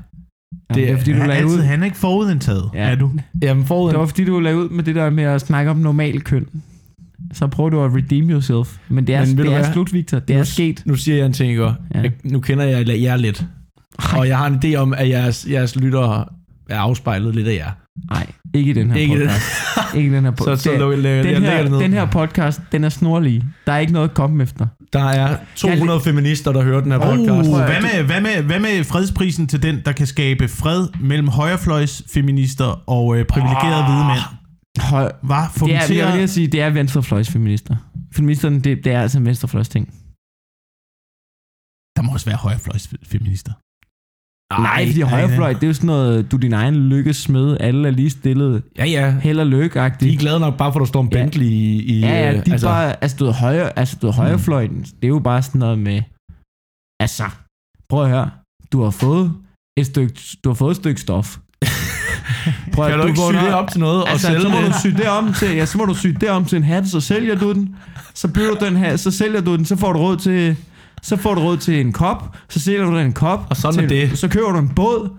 Det, det er fordi, du Han er, lagde altid, ud. han er ikke forudindtaget, Ja. er du? Jamen, forud. Det var fordi, du lagde ud med det der med at snakke om normal køn. Så prøver du at redeem yourself. Men det er, Men det er slut, Victor. Det er sket. Nu siger jeg en ting, ikke? Ja. Ja. Nu kender jeg jer lidt. Og jeg har en idé om, at jeres, jeres lyttere er afspejlet lidt af jer. Nej, ikke i den her Ikke i den- podcast. ikke i den her Så, podcast. så lå, jeg, jeg, den, jeg her, den her podcast, den er snorlig. Der er ikke noget at komme efter. Der er 200 feminister, der hører den her podcast. Oh, jeg- hvad, med, hvad, med, hvad med fredsprisen til den, der kan skabe fred mellem højrefløjsfeminister og øh, privilegerede Ah. hvide mænd? Høj, Hvad? Få det er, jeg vil at- lige sige, det er venstrefløjsfeminister. Feministerne, det, det er altså en venstrefløjs ting. Der må også være højrefløjsfeminister. Nej, fordi nej, højrefløj, nej. det er jo sådan noget, du er din egen lykkes smed, alle er lige stillet, Ja, ja. held og lykke De er glade nok bare for, at der står en Ja. Bentley i... i Ja, ja, de altså, bare, altså du ved, højre, altså du ved, højrefløjen, det er jo bare sådan noget med, altså, prøv at høre, du har fået et stykke, du har fået et stykke stof. Prøv, at- Kan du ikke sy vågner- det op til noget og altså, sælge så må det? du sy det om til, ja, så må du sy det om til en hat, så sælger du den. Så bygger du den her, så sælger du den, så får du råd til, så får du råd til en kop, så sælger du den en kop. Og sådan til, er det. Så køber du en båd,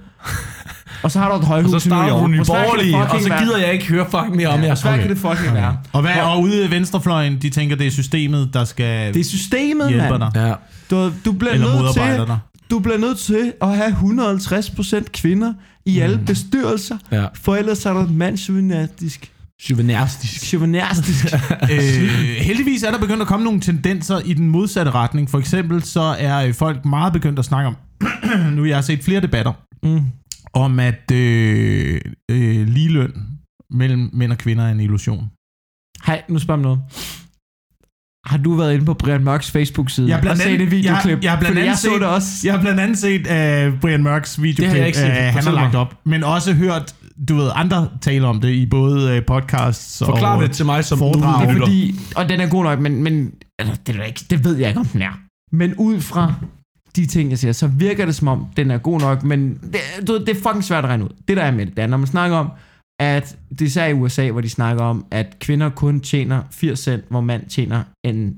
og så har du et højhus Og så i starter du Nye Borgerlige, og så gider jeg ikke høre fucking mere om Hvor jer. svært kan det fucking være? Og, hvad, og ude i venstrefløjen, de tænker, det er systemet, der skal Det er systemet, hjælpe mand. dig. Ja. Du, du bliver Eller nødt til, dig. du bliver nødt til at have 150% kvinder i alle bestyrelser, Ja. for ellers er der mandsjuvenistisk. Chauvinistisk. Chauvinistisk. øh, heldigvis er der begyndt at komme nogle tendenser i den modsatte retning. For eksempel så er øh, folk meget begyndt at snakke om, nu har jeg set flere debatter, mm. om at øh, øh, ligeløn mellem mænd og kvinder er en illusion. Hej, nu spørger jeg noget. Har du været inde på Brian Mørks Facebook-side Jeg har blandt og set andet- et videoklip? jeg- jeg har blandt andet jeg så set- det også. Jeg har blandt andet set uh, Brian Mørks videoklip, Det har jeg ikke set. øh, han har lagt op, men også hørt, du ved, andre tale om det i både uh, podcasts Forklar og... det til mig som foredrag. Det er fordi, og den er god nok, men, men altså, det, er ikke, det ved jeg ikke, om den er. Men ud fra de ting, jeg siger, så virker det som om, den er god nok, men det, du, ved, det er fucking svært at regne ud. Det der er med det, det er, når man snakker om, at det er især i USA, hvor de snakker om, at kvinder kun tjener 80 cent, hvor mand tjener en,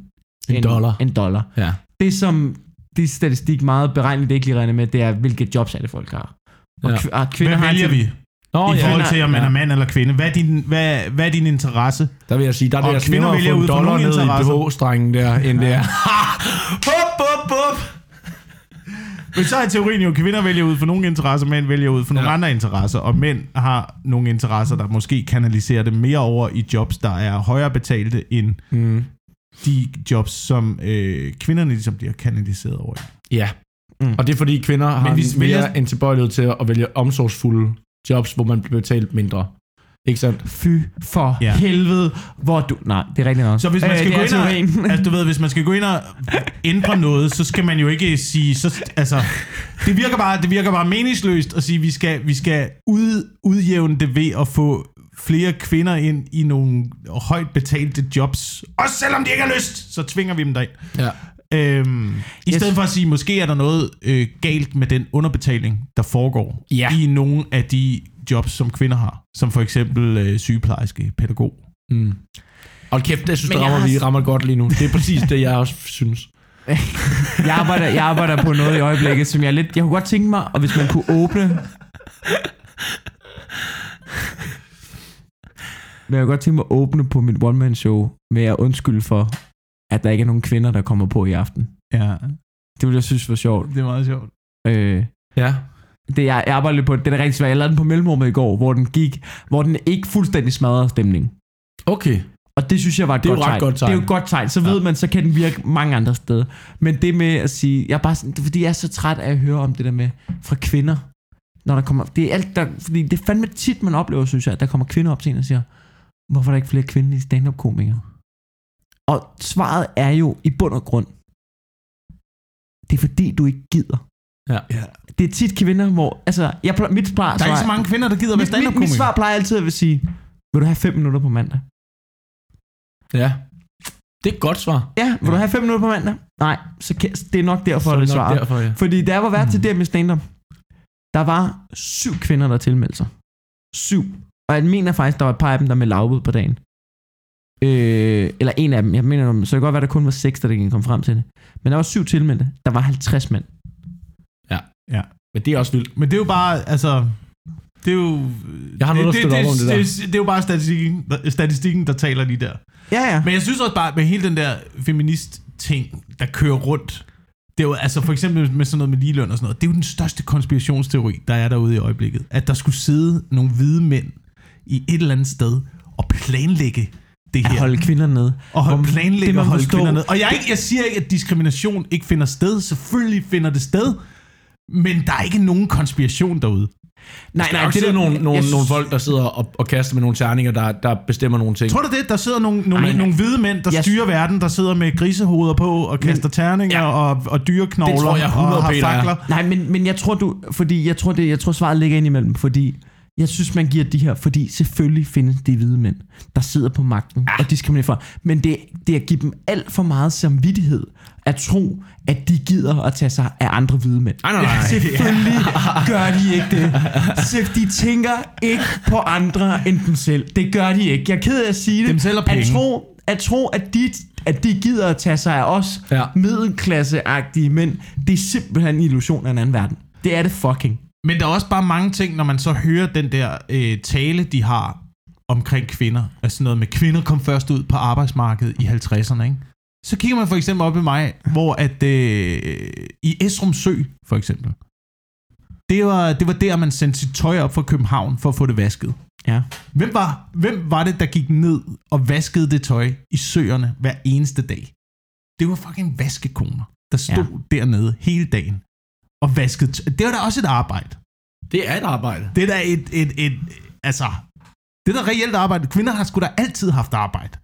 En dollar. En dollar. Ja. Det som de statistik meget beregneligt ikke lige regner med, det er, hvilke jobs er det, folk har. Og, Ja. kvinder Hvad har vælger vi Nå, i ja. forhold til, om man Ja. er mand eller kvinde? Hvad er din, hvad, hvad er din interesse? Der vil jeg sige, der er det Og altså kvinder nemmere at vælger få en dollar nogle ned i interesser. BH-strengen der, end det er. Bup, bup, bup. Men så er teorien jo, at kvinder vælger ud for nogle interesser, mænd vælger ud for nogle Ja. ja. andre interesser, og mænd har nogle interesser, der måske kanaliserer det mere over i jobs, der er højere betalte end Mm. de jobs, som øh, kvinderne ligesom bliver kanaliseret over i. Ja. Mm. Og det er fordi kvinder har Men hvis mere vælger- en tilbøjelighed til at vælge omsorgsfulde jobs, hvor man bliver betalt mindre. Ikke sandt? Fy for ja. Helvede, hvor du... Nej, det er rigtigt nok. Så hvis man Øh, skal det gå ind og, teorien. altså, du ved, hvis man skal gå ind og ændre noget, så skal man jo ikke sige, så, altså, det virker bare, det virker bare meningsløst at sige, vi skal, vi skal ud, udjævne det ved at få flere kvinder ind i nogle højt betalte jobs. Også selvom de ikke har lyst, så tvinger vi dem derind. Ja. Øhm, I Yes. stedet for at sige, måske er der noget øh, galt med den underbetaling, der foregår Ja. i nogle af de jobs, som kvinder har. Som for eksempel øh, sygeplejerske, pædagog. Mm. Og kæft, jeg synes, Men det jeg rammer, har- vi rammer godt lige nu. Det er præcis det, jeg også synes. Jeg arbejder, jeg arbejder på noget i øjeblikket, som jeg lidt... Jeg kunne godt tænke mig, og hvis man kunne åbne... Men jeg kunne godt tænke mig at åbne på mit one-man-show med at undskylde for, at der ikke er nogen kvinder, der kommer på i aften. Ja, Det ville jeg synes var sjovt. det er meget sjovt. Øh, Ja. det, jeg, jeg arbejder lidt på, det er rigtig svært. Jeg lavede den på mellemrummet i går, hvor den gik, hvor den ikke fuldstændig smadrede stemning. Okay. Og det synes jeg var et Det er godt ret tegn. godt tegn. Det er jo et godt tegn. Så ved Ja. man, så kan den virke mange andre steder. Men det med at sige, jeg er bare sådan, fordi, jeg er så træt af at høre om det der med fra kvinder. Når der kommer, det er alt der, fordi det er fandme tit, man oplever, synes jeg, at der kommer kvinder op til en og siger, hvorfor er der ikke flere kvindelige stand-up-komikere? Og svaret er jo i bund og grund, det er fordi, du ikke gider. Ja. Ja. Det er tit kvinder, hvor, altså, jeg, plejer- mit svar, Der er ikke så mange kvinder, der gider være mit, mit, mit stand-up-komiker. svar plejer altid at vil sige, vil du have fem minutter på mandag? Ja. Det er et godt svar. Ja, vil du have 5 minutter på mandag? Nej, så kan, det er nok derfor, det Så nok svaret. Derfor, ja. Fordi da jeg var vært til det her med stand-up, der var syv kvinder, der tilmeldte sig. Syv. Og jeg mener faktisk, der var et par af dem, der med lavbud på dagen. Øh, eller en af dem. Jeg mener, så det kan godt være, der kun var seks, der kom frem til det. Men der var syv tilmeldte. Der var 50 mænd. Men det er også vildt. Men det er jo bare, altså... Det er jo... Jeg har noget det, støtte det, op om det der. det, det er jo bare statistikken, der, statistikken, der taler lige der. Ja, ja. Men jeg synes også bare, med hele den der feminist-ting, der kører rundt, det er jo, altså for eksempel med sådan noget med ligeløn og sådan noget, det er jo den største konspirationsteori, der er derude i øjeblikket. At der skulle sidde nogle hvide mænd i et eller andet sted og planlægge det At her. holde kvinder ned. og holde, det planlægge man og holde kvinder ned. Og jeg, er ikke, jeg siger ikke, at diskrimination ikke finder sted. Selvfølgelig finder det sted. Men der er ikke nogen konspiration derude. Nej, er jo det der nogle, nogle, jeg nogle folk, der sidder og, og kaster med nogle terninger, der, der bestemmer nogle ting. Tror du det? Der sidder nogle, nogle, Ej, nogle hvide mænd, der jeg- styrer verden, der sidder med grisehoveder på og kaster terninger Ja. og, og dyreknogler Det tror jeg 100 og har er. fakler. Nej, men, men jeg tror du, fordi jeg tror, det, jeg tror svaret ligger ind imellem, fordi jeg synes, man giver de her, fordi selvfølgelig findes de hvide mænd, der sidder på magten ja. og diskriminerer for. Men det, det er at give dem alt for meget samvittighed at tro, at de gider at tage sig af andre hvide mænd. Nej, nej, nej. Selvfølgelig gør de ikke det. Så de tænker ikke på andre end dem selv. Det gør de ikke. Jeg er ked af at sige det. Dem selv og at penge. tro, at tro, at de, at de gider at tage sig af os Ja. middelklasseagtige mænd, det er simpelthen en illusion af en anden verden. Det er det fucking. Men der er også bare mange ting, når man så hører den der øh, tale, de har omkring kvinder. Altså noget med, kvinder kom først ud på arbejdsmarkedet i 50'erne, ikke? Så kigger man for eksempel op i mig, hvor at øh, i Esrum Sø, for eksempel, det var, det var der, man sendte sit tøj op fra København for at få det vasket. Ja. Hvem var, hvem var det, der gik ned og vaskede det tøj i søerne hver eneste dag? Det var fucking vaskekoner, der stod ja. dernede hele dagen og vaskede tøj. Det var da også et arbejde. Det er et arbejde. Det er da et, et, et, altså, det er da reelt arbejde. Kvinder har sgu da altid haft arbejde.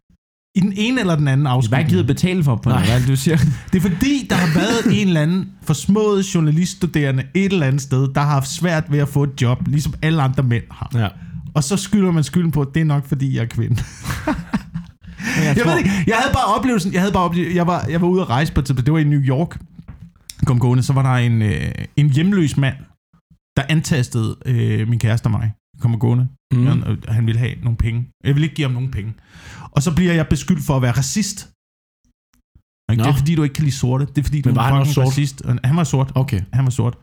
I den ene eller den anden Jeg har ikke afskygning. givet betale for på det, Nej. hvad er det, du siger. Det er fordi, der har været en eller anden forsmået journaliststuderende et eller andet sted, der har haft svært ved at få et job, ligesom alle andre mænd har. Ja. Og så skylder man skylden på, at det er nok fordi, jeg er kvinde. Jeg, Jeg ved ikke, jeg havde bare oplevelsen, jeg havde bare oplevelsen, jeg var, jeg var ude at rejse på et tidspunkt, det var i New York, kom gående, så var der en, øh, en hjemløs mand, der antastede øh, min kæreste og mig, kommer gående. Mm. Han, øh, han ville have nogle penge. Jeg vil ikke give ham nogen penge. Og så bliver jeg beskyldt for at være racist. Ikke? Det er fordi, du ikke kan lide sorte. Det er fordi, du Men var er en sort? racist. Han var sort. Okay. Han var sort.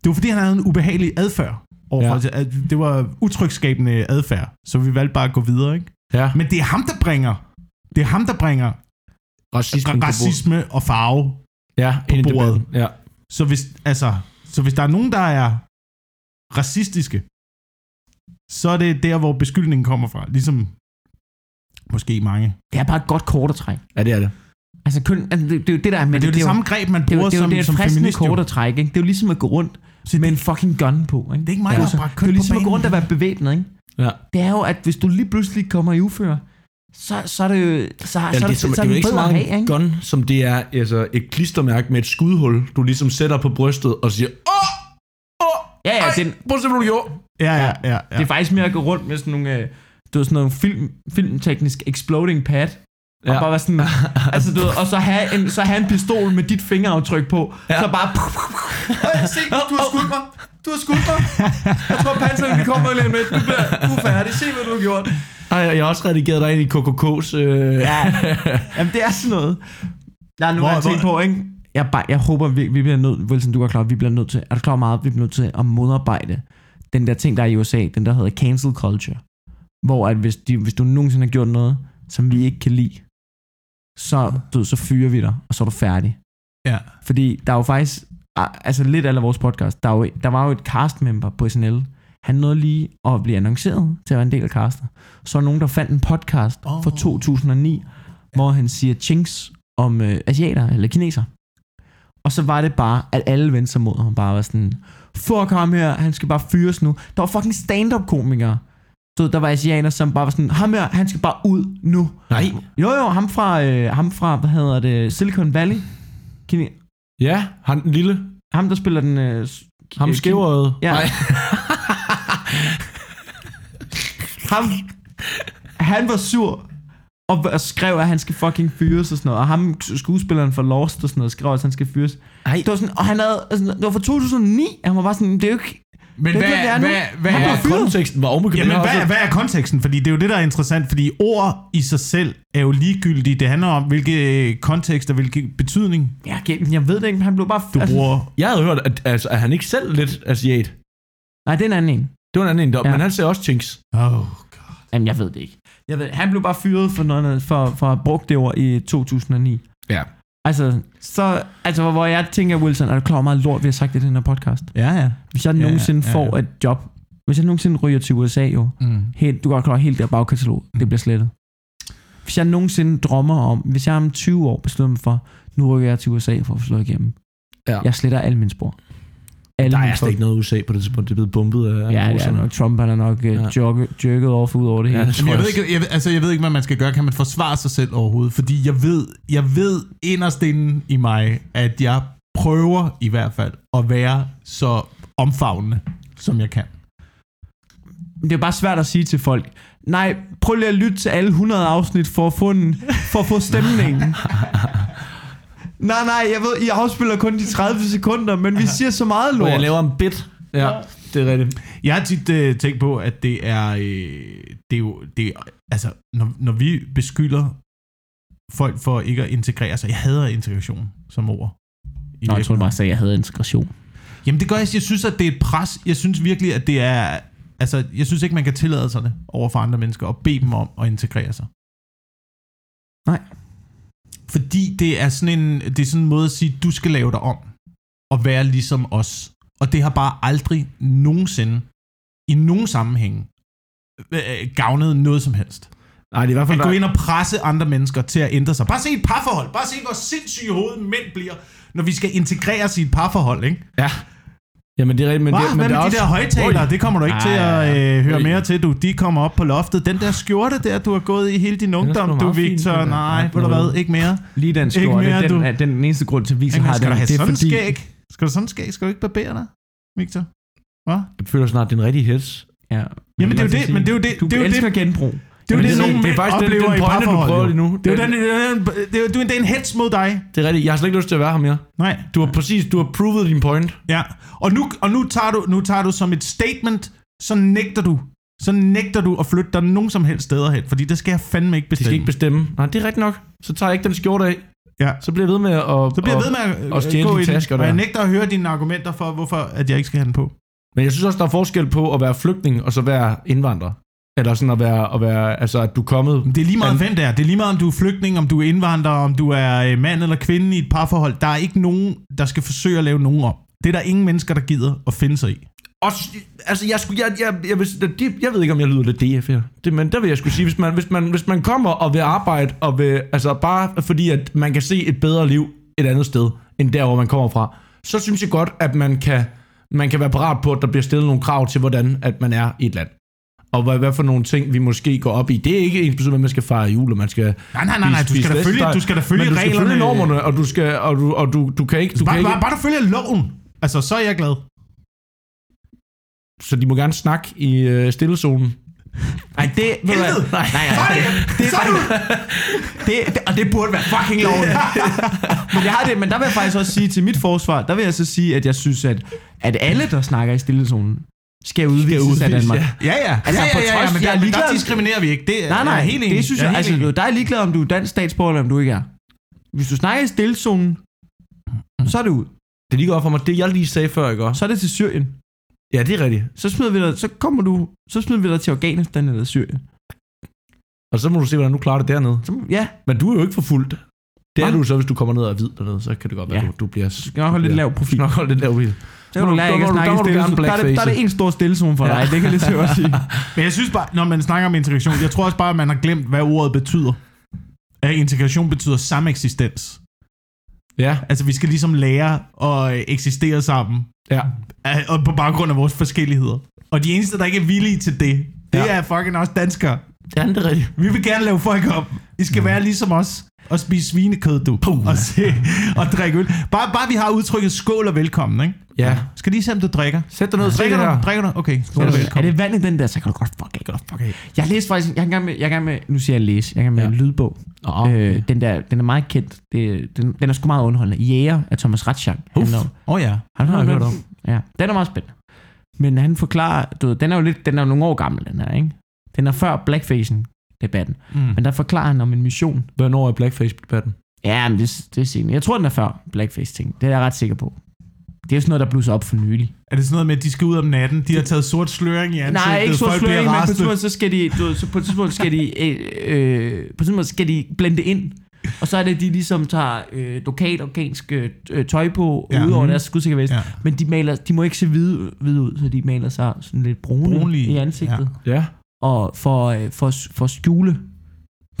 Det var fordi, han havde en ubehagelig adfærd. Overfor, ja. Det var utrygskabende adfærd. Så vi valgte bare at gå videre. Ikke? Ja. Men det er ham, der bringer det er ham, der bringer Racisme. racisme og farve. Ja, i bordet. debatten. Ja. Så hvis, altså, så hvis der er nogen, der er racistiske, så er det der, hvor beskyldningen kommer fra. Ligesom måske mange. det er bare et godt kort at trække. ja, det er det. Altså, kun, altså det, det, er jo det, der er med Men det er jo det, samme greb, man det, er jo- bruger det, er jo- som, det er et som feminist. jo. kort at trække. Ikke? Det er jo ligesom at gå rundt Så med en fucking gun på. Ikke? Det er ikke mig, Ja. der bare Det er jo på ligesom at gå rundt og være bevæbnet. Ikke? Ja. Det er jo, at hvis du lige pludselig kommer i uføre, så, så er det jo så, så, Ja, så, det, er, så, som, så det er jo ikke så meget have, en ikke? gun, som det er altså et klistermærke med et skudhul, du ligesom sætter på brystet og siger, åh, åh, Ja, ja, ej, den, prøv at se, hvad du gjorde. Ja, ja, ja. ja. det er faktisk mere at gå rundt med sådan nogle, øh, du ved, sådan nogle film, filmteknisk exploding pad, Ja. Og bare være sådan, altså du ved, og så have, en, så have en pistol med dit fingeraftryk på, ja. så bare, "Øh, se, du har skudt mig, du har skudt mig, jeg tror panseren, vi kommer lige med, du, bliver, du er færdig, se hvad du har gjort. Ej, jeg har også redigeret dig ind i KKK's... Øh, Ja, jamen det er sådan noget. Jeg har nu Hvor- tænkt hvor- på, ikke? Jeg, bare, jeg håber, vi, vi bliver nødt, Wilson, du er klar, vi bliver nødt til, er du klar meget, vi bliver nødt til at modarbejde den der ting, der er i USA, den der hedder cancel culture. Hvor at hvis, de, hvis du nogensinde har gjort noget, som vi ikke kan lide, så, du, ved, så fyrer vi dig, og så er du færdig. Ja. Fordi der er jo faktisk, altså lidt af vores podcast, der, er jo, der var jo et castmember på SNL, han nåede lige at blive annonceret til at være en del af castet. Så er nogen, der fandt en podcast oh. fra 2009, hvor han siger chinks om øh, asiater eller kineser. Og så var det bare, at alle vendte sig mod ham. Bare var sådan, fuck ham her, han skal bare fyres nu. Der var fucking stand-up komikere. Du ved, der var asianer, som bare var sådan, ham her, han skal bare ud nu. Nej. Jo jo, ham fra, øh, ham fra hvad hedder det, Silicon Valley. Kine, Ja, han den lille. ham, der spiller den... Øh, s- Ham øh. Ja. Nej. ham, han var sur og, og skrev, at han skal fucking fyres og sådan noget. Og ham, skuespilleren for Lost og sådan noget, skrev, at han skal fyres. Ej. Det var sådan, og han havde, altså, det var fra 2009, han var bare sådan, det er jo ikke... Men Det er hvad, det, det er nu. hvad, hvad, blev fyret. konteksten var. Jamen, har hvad, også- hvad er konteksten? Fordi det er jo det, der er interessant, fordi ord i sig selv er jo ligegyldige. Det handler om, hvilke kontekst og hvilken betydning Ja, jeg ved det ikke, men han blev bare... du altså, bruger. Jeg havde hørt, at altså, er han ikke selv lidt asiat? Nej, det er en anden en. Det var en anden en, der, Ja. men han ser også chinks. Oh, Jamen, jeg ved det ikke. Jeg ved, han blev bare fyret for, noget, for, for at have brugt det ord i 2009. Ja. Altså, så, altså, hvor jeg tænker, Wilson, er du klar meget lort, vi har sagt i den her podcast? Ja, ja. Hvis jeg Ja, nogensinde ja, ja. får et job, hvis jeg nogensinde ryger til USA jo, Mm. helt, du kan godt klare helt der bagkatalog, det bliver slettet. Hvis jeg nogensinde drømmer om, hvis jeg om 20 år beslutter mig for, nu rykker jeg til USA for at få slået igennem. Ja. Jeg sletter alle mine spor. Alle Der er slet ikke noget USA på det tidspunkt. Det er blevet bombet af Ja, det er nok. Trump han er nok uh, Ja. ja. jerket, off ud over det Ja, hele. jeg, jeg ved ikke, jeg, altså, jeg ved ikke, hvad man skal gøre. Kan man forsvare sig selv overhovedet? Fordi jeg ved, jeg ved inderst inde i mig, at jeg prøver i hvert fald at være så omfavnende, som jeg kan. Det er bare svært at sige til folk, nej, prøv lige at lytte til alle 100 afsnit for at få, en, for at få stemningen. Nej, nej, jeg ved, I afspiller kun de 30 sekunder, men vi siger så meget Hvor lort. jeg laver en bit. Ja, det er rigtigt. Jeg har tit øh, tænkt på, at det er, øh, det er jo, det er, altså, når, når vi beskylder folk for ikke at integrere sig, jeg hader integration som ord. I Nå, jeg virkeligheden. bare, at jeg havde integration. Jamen det gør jeg, jeg synes, at det er et pres. Jeg synes virkelig, at det er, altså, jeg synes ikke, man kan tillade sig det over for andre mennesker og bede dem om at integrere sig. Nej. Fordi det er sådan en, det er sådan en måde at sige, du skal lave dig om og være ligesom os. Og det har bare aldrig nogensinde i nogen sammenhæng øh, gavnet noget som helst. Nej, det er i hvert fald... At gå ind og presse andre mennesker til at ændre sig. Bare se et parforhold. Bare se, hvor sindssyge hoved mænd bliver, når vi skal integreres i et parforhold, ikke? Ja. Jamen, det er rigtigt, men, Hva? det, men Hvad det med er de også... der højtalere? Det kommer du ikke Ej, til at øh, høre Oj. mere til, du. De kommer op på loftet. Den der skjorte der, du har gået i hele din ungdom, du Victor. der. Nej, ved du er hvad? Ikke mere. Lige den Ikke skjorte, mere, den, du. er den eneste grund til, at Ikke, har skal den. du have det er sådan fordi, skæg? Skal du sådan skæg? Skal du ikke barbere dig, Victor? Hvad? Jeg føler snart, det er en rigtig hits. Ja. Jamen, det er jo det, men det er jo det, Du det er elsker genbrug. Det, er jo Men det, det nogle det er faktisk den- den pointe, du prøver lige nu. Det er jo Den- den, det er den- det er det er en hets mod dig. Det er rigtigt. Jeg har slet ikke lyst til at være her mere. Nej. Du har præcis, du har provet din point. Ja, og nu, og nu, tager du, nu tager du som et statement, så nægter du, så nægter du at flytte dig nogen som helst steder hen, fordi det skal jeg fandme ikke De skal bestemme. ikke bestemme. Nej, det er rigtigt nok. Så tager jeg ikke den skjorte af. ja. Så bliver jeg ved med at... Så bliver jeg ved med at og stjæle gå dine i den, tasker og jeg der. nægter at høre dine argumenter for, hvorfor at jeg ikke skal have den på. Men jeg synes også, der er forskel på at være flygtning og så være indvandrer. Eller sådan at være, at være altså at du er kommet... Det er lige meget, An- hvem det er. Det er lige meget, om du er flygtning, om du er indvandrer, om du er øh, mand eller kvinde i et parforhold. Der er ikke nogen, der skal forsøge at lave nogen om. Det er der ingen mennesker, der gider at finde sig i. Også, altså, jeg, skulle, jeg, jeg, jeg, jeg, jeg, jeg ved ikke, om jeg lyder lidt DF her. Det, men der vil jeg skulle sige, hvis man, hvis, man, hvis man kommer og vil arbejde, og vil, altså bare fordi, at man kan se et bedre liv et andet sted, end der, hvor man kommer fra, så synes jeg godt, at man kan, man kan være parat på, at der bliver stillet nogle krav til, hvordan at man er i et land. Og hvad, hvad for nogle ting, vi måske går op i. Det er ikke ens betydning, at man skal fejre jul, og man skal Nej, nej, nej, nej. Du skal da følge, du skal da følge Men du skal reglerne. følge normerne, og du, skal, og du, og du, du kan ikke... Du Bare, kan ikke bare, bare du følger loven. Altså, så er jeg glad. så de må gerne snakke i øh, stillezonen. Nej, det... Ved du? Nej, nej, nej. Det, det, det, det, og det burde være fucking lovligt. men, jeg har det, men der vil jeg faktisk også sige til mit forsvar, der vil jeg så sige, at jeg synes, at, at alle, der snakker i stillezonen, skal udvises af Danmark. ja. Ja, ja. Altså, ja, på ja, ja, trods- men, jeg er der, men der ligeglad- diskriminerer vi ikke. Det, er- Nej, jeg nej, er helt enig. det synes jeg, helt altså, enig. der er ligeglad, om du er dansk statsborger, eller om du ikke er. Hvis du snakker i stillezonen, så er det ud. Det er lige godt for mig. Det, jeg lige sagde før, ikke også? Så er det til Syrien. Ja, det er rigtigt. Så smider vi dig, så kommer du, så smider vi dig til Afghanistan eller Syrien. Og så må du se, hvordan du klarer det dernede. Så, ja, Men du er jo ikke forfulgt. Det er du så, hvis du kommer ned og er hvid dernede. Så kan det godt være, Ja. du, du bliver... du skal nok holde lidt lav profil. nok holde lidt lav profil. Så kan du Der lære ikke at snakke der. Der er, det, der er det en stor stillezone for Ja. dig, det kan jeg lige godt sige. Men jeg synes bare, når man snakker om integration, jeg tror også bare, at man har glemt, hvad ordet betyder. At integration betyder sameksistens. Ja, Altså, vi skal ligesom lære at eksistere sammen. ja. Og på baggrund af vores forskelligheder. Og de eneste, der ikke er villige til det, det Ja. er fucking også danskere. Ja, det er rigtigt. Vi vil gerne lave folk op. I skal være ligesom os. Og spise svinekød, du. Puh. Og, se, og drikke øl. Bare, bare vi har udtrykket skål og velkommen, ikke? Ja. Skal lige se, om du drikker. Sæt dig ned og Drikker du? Drikker du? Okay, skål og Er velkommen. det vand i den der, så kan du godt fuck af. Okay. Jeg læste faktisk, jeg er gang med, jeg er gang med nu siger jeg læse, jeg er gang med Ja. en lydbog. Nå, Øh, den, der, den er meget kendt. Det, den, den er sgu meget underholdende. Jæger af Thomas. Uff. Er, Åh oh, ja. han har jeg hørt om. Ja, den er meget spændende. Men han forklarer, du ved, den er jo lidt, den er jo nogle år gammel, den her, ikke? Den er før blackfacing debatten. Mm. Men der forklarer han om en mission. Hvornår er blackface-debatten? Ja, men det, det er senere. Jeg tror, den er før blackface ting. Det er jeg ret sikker på. Det er jo sådan noget, der blusser op for nylig. Er det sådan noget med, at de skal ud om natten? De har taget sort sløring i ansigtet. Nej, ikke folk sløring, men på et tidspunkt, så skal de, du, så på et tidspunkt skal de, øh, øh, på et tidspunkt skal de blende ind. Og så er det, de ligesom tager øh, lokalt organisk øh, tøj på, Ja. udover Mhm. deres skudsikker vest. Ja. Ja. Men de, maler, de må ikke se hvide, hvide ud, så de maler sig sådan lidt brune Brunlige, i ansigtet. ja. Ja. Og for, øh, for, for at skjule,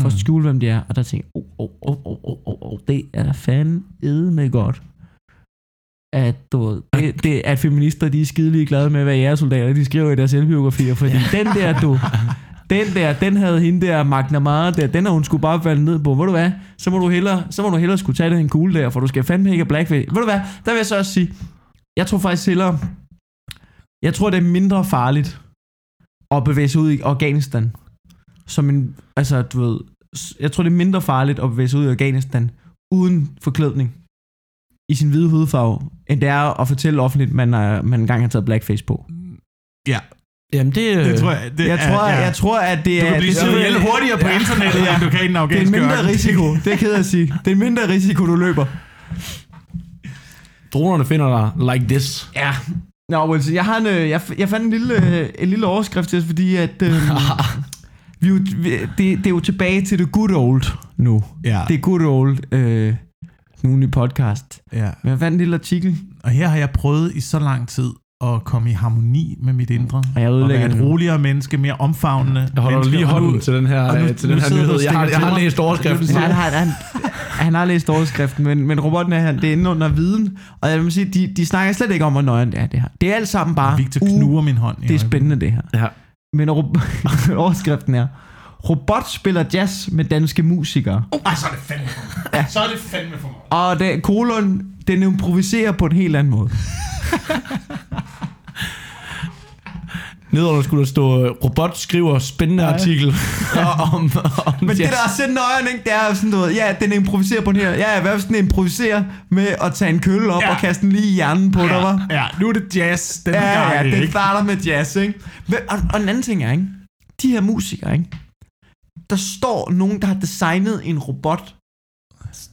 for at Mhm. skjule, hvem de er. Og der tænker jeg, oh, oh, oh, oh, oh, oh, det er fandme godt. At, du, ved, det, det, at feminister, de er skidelig glade med, hvad jægersoldater, de skriver i deres selvbiografier, fordi den der, du, den der, den havde hende der, McNamara der, den har hun skulle bare falde ned på. Ved du hvad, så må du hellere, så må du hellere skulle tage den kugle der, for du skal fandme ikke have blackface. Ved du hvad, der vil jeg så også sige, jeg tror faktisk hellere, jeg tror det er mindre farligt at bevæge sig ud i Afghanistan. Som en, altså du ved, jeg tror det er mindre farligt at bevæge sig ud i Afghanistan uden forklædning i sin hvide hudfarve, end det er at fortælle offentligt, at man, er, man engang har taget blackface på. Ja, Jamen, det, det tror jeg. Det Jeg er, tror, ja. jeg tror, at det Du er... kan blive det, hurtigere på Ja. internettet, Ja. end du kan i den det er en afghanske mindre ørken. risiko. Det er ked at sige. Det er en mindre risiko, du løber. dronerne finder dig like this. Ja. Nå, Wilson, jeg, har en, øh, jeg, jeg fandt en lille, øh, en lille overskrift til os, fordi at... Øh, vi, vi, det, det er jo tilbage til the good old nu. Ja, Det er good old øh, nu i podcast. ja. Men jeg fandt en lille artikel, Og her har jeg prøvet i så lang tid at komme i harmoni med mit indre. og jeg Og være et roligere menneske, mere omfavnende Jeg holder menneske. lige hånden til den her, nu- øh, til den her nyhed. Jeg har, jeg har læst overskriften. Han, har, han, han har læst overskriften, men, men robotten er her, det er inde under viden. Og jeg vil sige, de, de snakker slet ikke om, hvor nøjeren det er, det her. Det er alt sammen bare, Victor uh, knuger min hånd. det er spændende det her. Ja. Men overskriften er, robot spiller jazz med danske musikere. Ej, så er det fandme. Ja. Så er det fandme for mig. Og det, kolon, den improviserer på en helt anden måde. Nedenunder skulle der stå, øh, robot skriver spændende artikel om, om Men det jazz. der er så nøjeren, ikke? Det er sådan noget, ja, den improviserer på den her. Ja, hvad hvis den improviserer med at tage en kølle op Ja. ja. og kaste den lige i hjernen på dig, var? Ja, nu er det jazz. Den Ja, gang, ja, ikke? det starter med jazz, ikke? Men, og, og en anden ting er, ikke? De her musikere, ikke? Der står nogen, der har designet en robot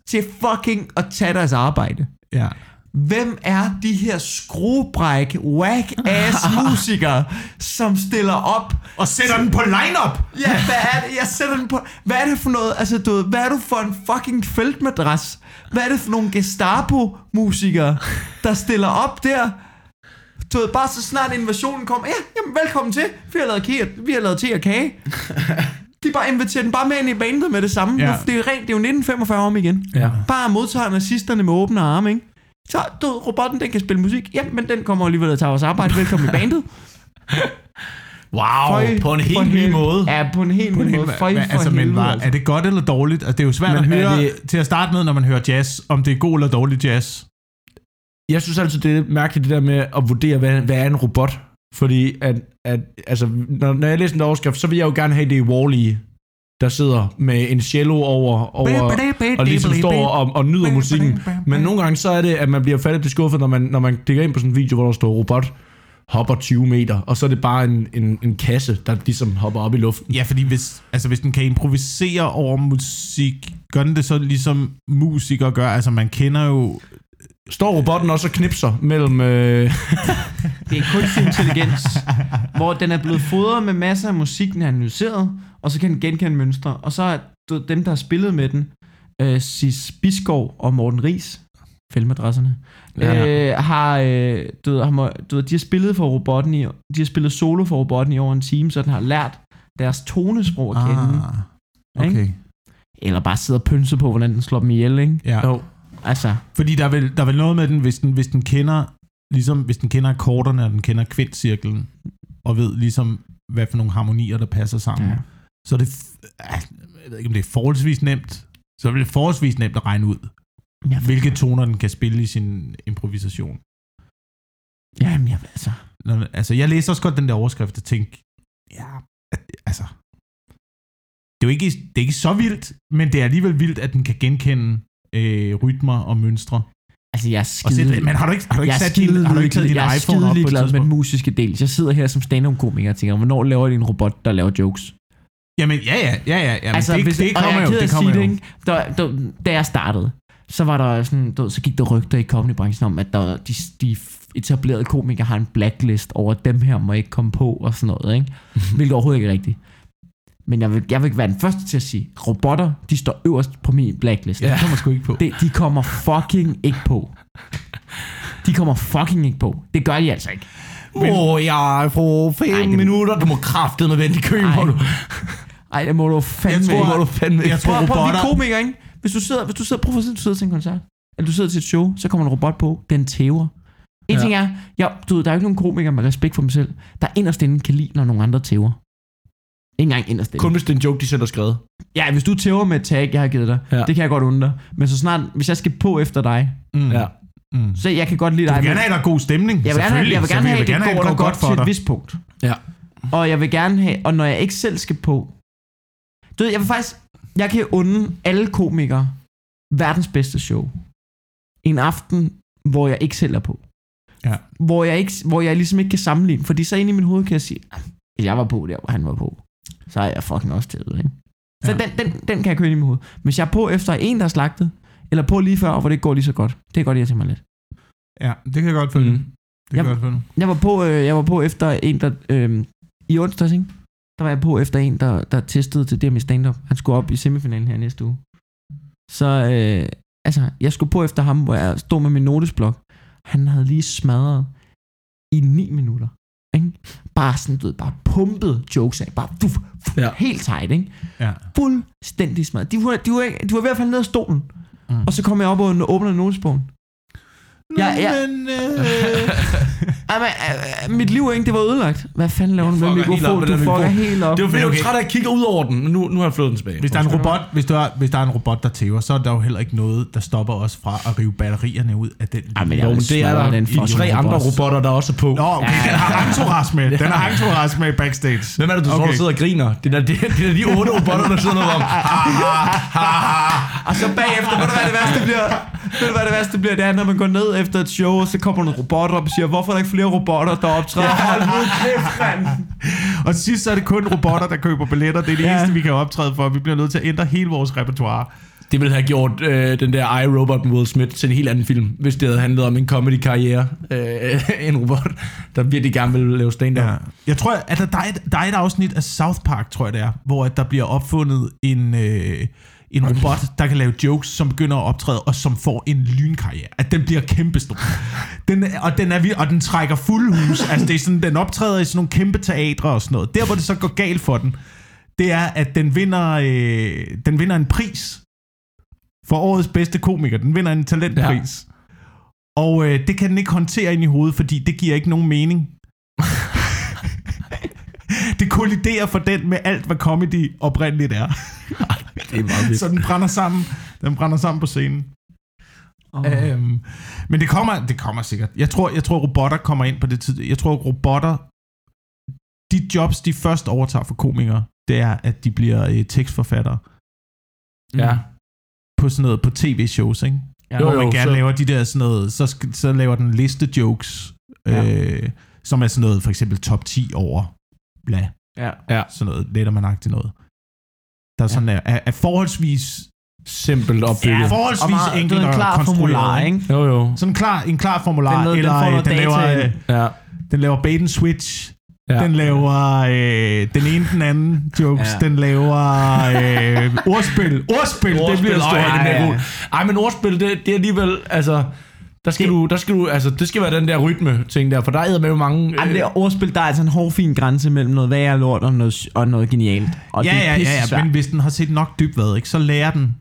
til fucking at tage deres arbejde. Ja. Hvem er de her skruebræk, whack-ass musikere, som stiller op Og sætter den på line-up. Ja, hvad er det? Jeg sætter den på... Hvad er det for noget? Altså, du ved, hvad er du for en fucking feltmadras? Hvad er det for nogle Gestapo-musikere, der stiller op der? Du ved, bare så snart invasionen kommer. Ja, jamen, velkommen til. Vi har lavet, kage, vi har lavet te og kage. De bare inviterer den bare med ind i bandet med det samme. Ja. Det er jo rent, det er jo 1945 om igen. Ja. Bare modtager nazisterne med åbne arme, ikke? Så, du robotten, den kan spille musik. Ja, men den kommer alligevel til vores arbejde. Velkommen i bandet. Wow, Føj, på en helt ny måde. Ja, på en helt ny måde. Føj Men, for altså, men helvede, var, altså. er det godt eller dårligt? Altså, det er jo svært Men at er høre det- til at starte med, når man hører jazz, om det er god eller dårlig jazz. Jeg synes altid, det er mærkeligt det der med at vurdere, hvad, hvad er en robot? Fordi at, at altså, når, når jeg læser en overskrift, så vil jeg jo gerne have det i Wall-E, der sidder med en cello over, over og ligesom står og, og nyder musikken. Men nogle gange så er det, at man bliver fattigt skuffet, når man, når man klikker ind på sådan en video, hvor der står robot hopper 20 meter, og så er det bare en, en, en kasse, der ligesom hopper op i luften. Ja, fordi hvis, altså hvis den kan improvisere over musik, gør den det så ligesom musikere gør? Altså man kender jo... Står robotten også og knipser mellem... Øh... Det er kunstig intelligens, hvor den er blevet fodret med masser af musik, den er analyseret, og så kan den genkende mønstre. Og så er dem, der har spillet med den, øh, Sis Biskov og Morten Ries, filmadresserne, Ja. ja. øh, har, øh, du, ved, har, du ved, de har spillet for robotten i, de har spillet solo for robotten i over en time, så den har lært deres tonesprog at kende. Ah, okay. Eller bare sidde og pynse på, hvordan den slår dem ihjel, ikke? Ja. Jo. Altså, Fordi der er, vel, der er vel noget med den, hvis den, hvis den kender, ligesom hvis den kender akkorderne, og den kender kvintcirklen, og ved ligesom, hvad for nogle harmonier, der passer sammen, ja. ja. så er det, jeg ved ikke, om det er forholdsvis nemt, så er det forholdsvis nemt at regne ud, Jeg, hvilke toner den kan spille i sin improvisation. Jamen, jeg, altså, Når, altså, jeg læste også godt den der overskrift og tænkte, ja, altså, det er jo ikke, det er ikke så vildt, men det er alligevel vildt, at den kan genkende øh, rytmer og mønstre. altså, jeg er Og skide... sætte, men har du ikke, har du ikke sat din, skide har du ikke taget din jeg iPhone op på ligeglad med den musiske del. Jeg sidder her som stand-up-komiker og tænker, hvornår laver de en robot, der laver jokes? Jamen, ja, ja, ja, ja. Jamen, altså, det, hvis, det og kommer er jo, det kommer jo. det? Der, der, da jeg startede, så var der sådan, du, så gik der rygter i comedybranchen om, at der, de, de etablerede komikere har en blacklist over dem her, må ikke komme på og sådan noget, ikke? Hvilket overhovedet ikke er rigtigt. Men jeg vil, jeg vil ikke være den første til at sige, robotter, de står øverst på min blacklist. Ja, det kommer sgu ikke på. Det, de kommer fucking ikke på. De kommer fucking ikke på. Det gør de altså ikke. Åh, oh, jeg får fem Ej, det- minutter. Du må kraftedeme med vente i køen, må du. Ej, det må du fandme Jeg tror, ikke. må du fandme jeg tror, prøv, vi er robotter... komikere, ikke? Hvis du sidder, hvis du sidder, prøv at dig, du sidder til en koncert, eller du sidder til et show, så kommer en robot på, den tæver. En Ja. ja. ting er, ja, du ved, der er jo ikke nogen komikere med respekt for dem selv, der inderst inde kan lide, når nogle andre tæver. Ikke engang inderst inde. Kun hvis det er en joke, de selv har skrevet. Ja, hvis du tæver med et tag, jeg har givet dig, Ja. det kan jeg godt undre. Men så snart, hvis jeg skal på efter dig, Mm. Ja. Mm. så jeg kan godt lide Du dig. vil men- gerne have, der er god stemning. Jeg vil gerne, have, selvfølgelig. jeg vil gerne have, at det have, går, at der godt for til et vist punkt. Ja. Og jeg vil gerne have, og når jeg ikke selv skal på, du ved, jeg vil faktisk, jeg kan unde alle komikere verdens bedste show. En aften, hvor jeg ikke selv er på. Ja. Hvor jeg, ikke, hvor jeg ligesom ikke kan sammenligne, fordi så inde i min hoved kan jeg sige, "Ah, jeg var på der, hvor han var på, så er jeg fucking også til ikke? Så Ja. den, den, den kan jeg køre ind i mit hoved. Hvis jeg er på efter en, der er slagtet, eller på lige før, hvor det ikke går lige så godt, det kan godt irritere mig lidt. Ja, det kan jeg godt følge. Mm. Det kan jeg Jamen. godt følge. Jeg var på, øh, jeg var på efter en, der... Øh, I onsdags, ikke? Der var jeg på efter en, der, der testede til det her med stand-up. Han skulle op i semifinalen her næste uge. Så, øh, altså, jeg skulle på efter ham, hvor jeg stod med min notesblok. Han havde lige smadret i 9 minutter. Ikke? Bare sådan, du ved, bare pumpet jokes af. Bare fuf, fuf, Ja. helt tight, ikke? Ja. Fuldstændig smadret. De var, de, var, de var ved at falde ned af stolen. Mm. Og så kom jeg op og åbnede notesbogen. Ja, ja. Men, øh, Ej, men, øh, øh, mit liv, ikke? Det var ødelagt. Hvad fanden laver du med mikrofon? Du fucker helt op. Det var fordi, jeg var træt af at kigge ud over den, men nu, nu har jeg fået den tilbage. hvis, der er en robot, hvis, der er, hvis der er en robot, der tæver, så er der jo heller ikke noget, der stopper os fra at rive batterierne ud af den. Ej, men Jo, jeg men det er der den i tre andre robot. robotter, der også er på. Nå, okay, Ja. den har entourage med. Den har entourage med backstage. Hvem er det, du tror, Okay. der sidder og griner? Det er, det, er, det er de otte robotter, der sidder noget om. Og så bagefter, ved du hvad det værste bliver? Ved du hvad det værste bliver? Det er, når man går ned efter et show, og så kommer nogle robotter op og siger, hvorfor er der ikke flere robotter, der optræder? Hold nu kæft, mand. Og sidst så er det kun robotter, der køber billetter. Det er det Ja. eneste, vi kan optræde for. Vi bliver nødt til at ændre hele vores repertoire. Det ville have gjort øh, den der iRobot med Will Smith til en helt anden film, hvis det havde handlet om en comedy-karriere. Øh, en robot, der virkelig gerne vil lave stand-up. Ja. Jeg tror, at der, der, er et, der er et afsnit af South Park, tror jeg det er, hvor at der bliver opfundet en, øh, en robot, der kan lave jokes, som begynder at optræde, og som får en lynkarriere. At den bliver kæmpestor. Den, og, den er, og den trækker fuld hus. Altså, det er sådan, den optræder i sådan nogle kæmpe teatre og sådan noget. Der, hvor det så går galt for den, det er, at den vinder, øh, den vinder en pris for årets bedste komiker. Den vinder en talentpris. Ja. Og øh, det kan den ikke håndtere ind i hovedet, fordi det giver ikke nogen mening. Kolliderer for den med alt, hvad comedy oprindeligt er. Det er meget Så den brænder sammen. Den brænder sammen på scenen. Oh. Øhm, men det kommer, det kommer sikkert. Jeg tror, jeg tror, robotter kommer ind på det tid. Jeg tror, robotter de jobs, de først overtager for komikere, det er, at de bliver øh, tekstforfattere Ja. på sådan noget, på tv-shows, ikke? Ja. Jo, hvor man jo, gerne så- laver de der sådan noget, så, så laver den liste jokes, Ja. øh, som er sådan noget, for eksempel top 10 over, bla, Ja. sådan noget lettermanagtigt noget. Der er sådan er, er, er forholdsvis, Simpelt opbygget. ja, Ja. forholdsvis Og meget, enkelt en klar konstrueret, formular, ikke? Jo, jo. Sådan en klar, en klar formular, Den, noget, den eller øh, den, data laver, øh, Ja. den laver bait and switch, Ja. ja. den laver øh, den ene den anden jokes, Ja. ja. den laver øh, ordspil, ordspil, det bliver stort. ja, ja, ja. Ej, men ordspil, det, det er alligevel, altså... Der skal, Det- du, der skal du, altså, det skal være den der rytme-ting der, for der er med mange... Ej, men det er ordspil, der er altså en hårfin grænse mellem noget værre lort og noget, og noget genialt. Og ja, det er ja, ja, ja, men hvis den har set nok dybvad, ikke, så lærer den,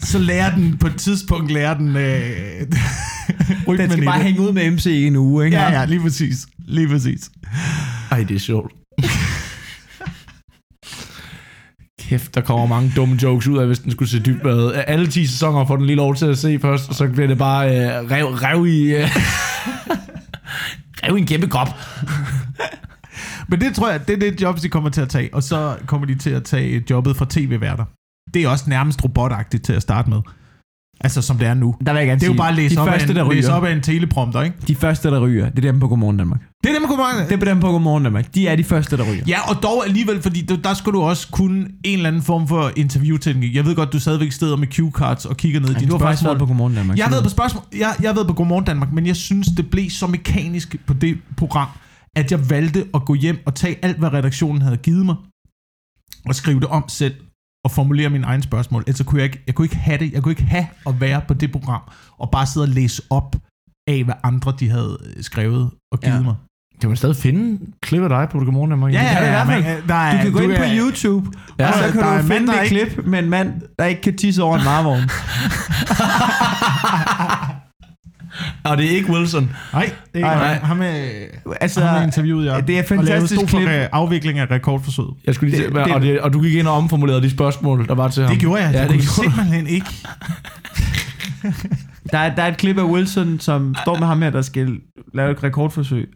så lærer den på et tidspunkt, lærer den øh, rytmen Den skal bare det. hænge ud med MC i en uge, ikke? Ja, ja, lige præcis. Lige præcis. Ej, det er sjovt. Kæft, der kommer mange dumme jokes ud af, hvis den skulle se dybt med. Alle 10 sæsoner får den lige lov til at se først, og så bliver det bare øh, rev, rev i... Øh, rev i en kæmpe krop. Men det tror jeg, det er det job, de kommer til at tage. Og så kommer de til at tage jobbet fra tv-værter. Det er også nærmest robotagtigt til at starte med. Altså som det er nu. Der vil jeg gerne Det er jo sige, bare at læse, de op, første, af der en, læse op af en teleprompter, ikke? de første, der ryger, det er dem på Godmorgen Danmark. Det er dem, der kommer Det er dem på Godmorgen Danmark. De er de første, der ryger. Ja, og dog alligevel, fordi der, der skulle du også kunne en eller anden form for interviewteknik. Jeg ved godt, du stadigvæk sidder med cue cards og kigger ned i Ej, dine du har faktisk været på Godmorgen Danmark. Jeg har været på spørgsmål. Jeg, jeg været på Godmorgen Danmark, men jeg synes, det blev så mekanisk på det program, at jeg valgte at gå hjem og tage alt, hvad redaktionen havde givet mig, og skrive det om selv, og formulere mine egne spørgsmål. Ellers så kunne jeg ikke, jeg kunne ikke have det. Jeg kunne ikke have at være på det program, og bare sidde og læse op af, hvad andre de havde øh, skrevet og givet Ja. mig. Kan man stadig finde klip af dig på Godmorgen Danmark? det i hvert fald. man- der er, Du kan gå ind på er- YouTube, Ja, og så kan der er du finde det ikke- klip med en mand, der ikke kan tisse over en varevogn. Og det er ikke Wilson. Nej, det er ikke nej. ham. Ham med, altså, ham med interviewet jeg. det er Og lavede fantastisk for klip. øh, afvikling af rekordforsøget. Jeg skulle lige Det- det, det- og, det, og du gik ind og omformulerede de spørgsmål, der var til ham. Det gjorde jeg. Ja, Ja, det, det, gjorde simpelthen ikke. Der er, der er et klip af Wilson, som står med ham her, der skal lave et rekordforsøg.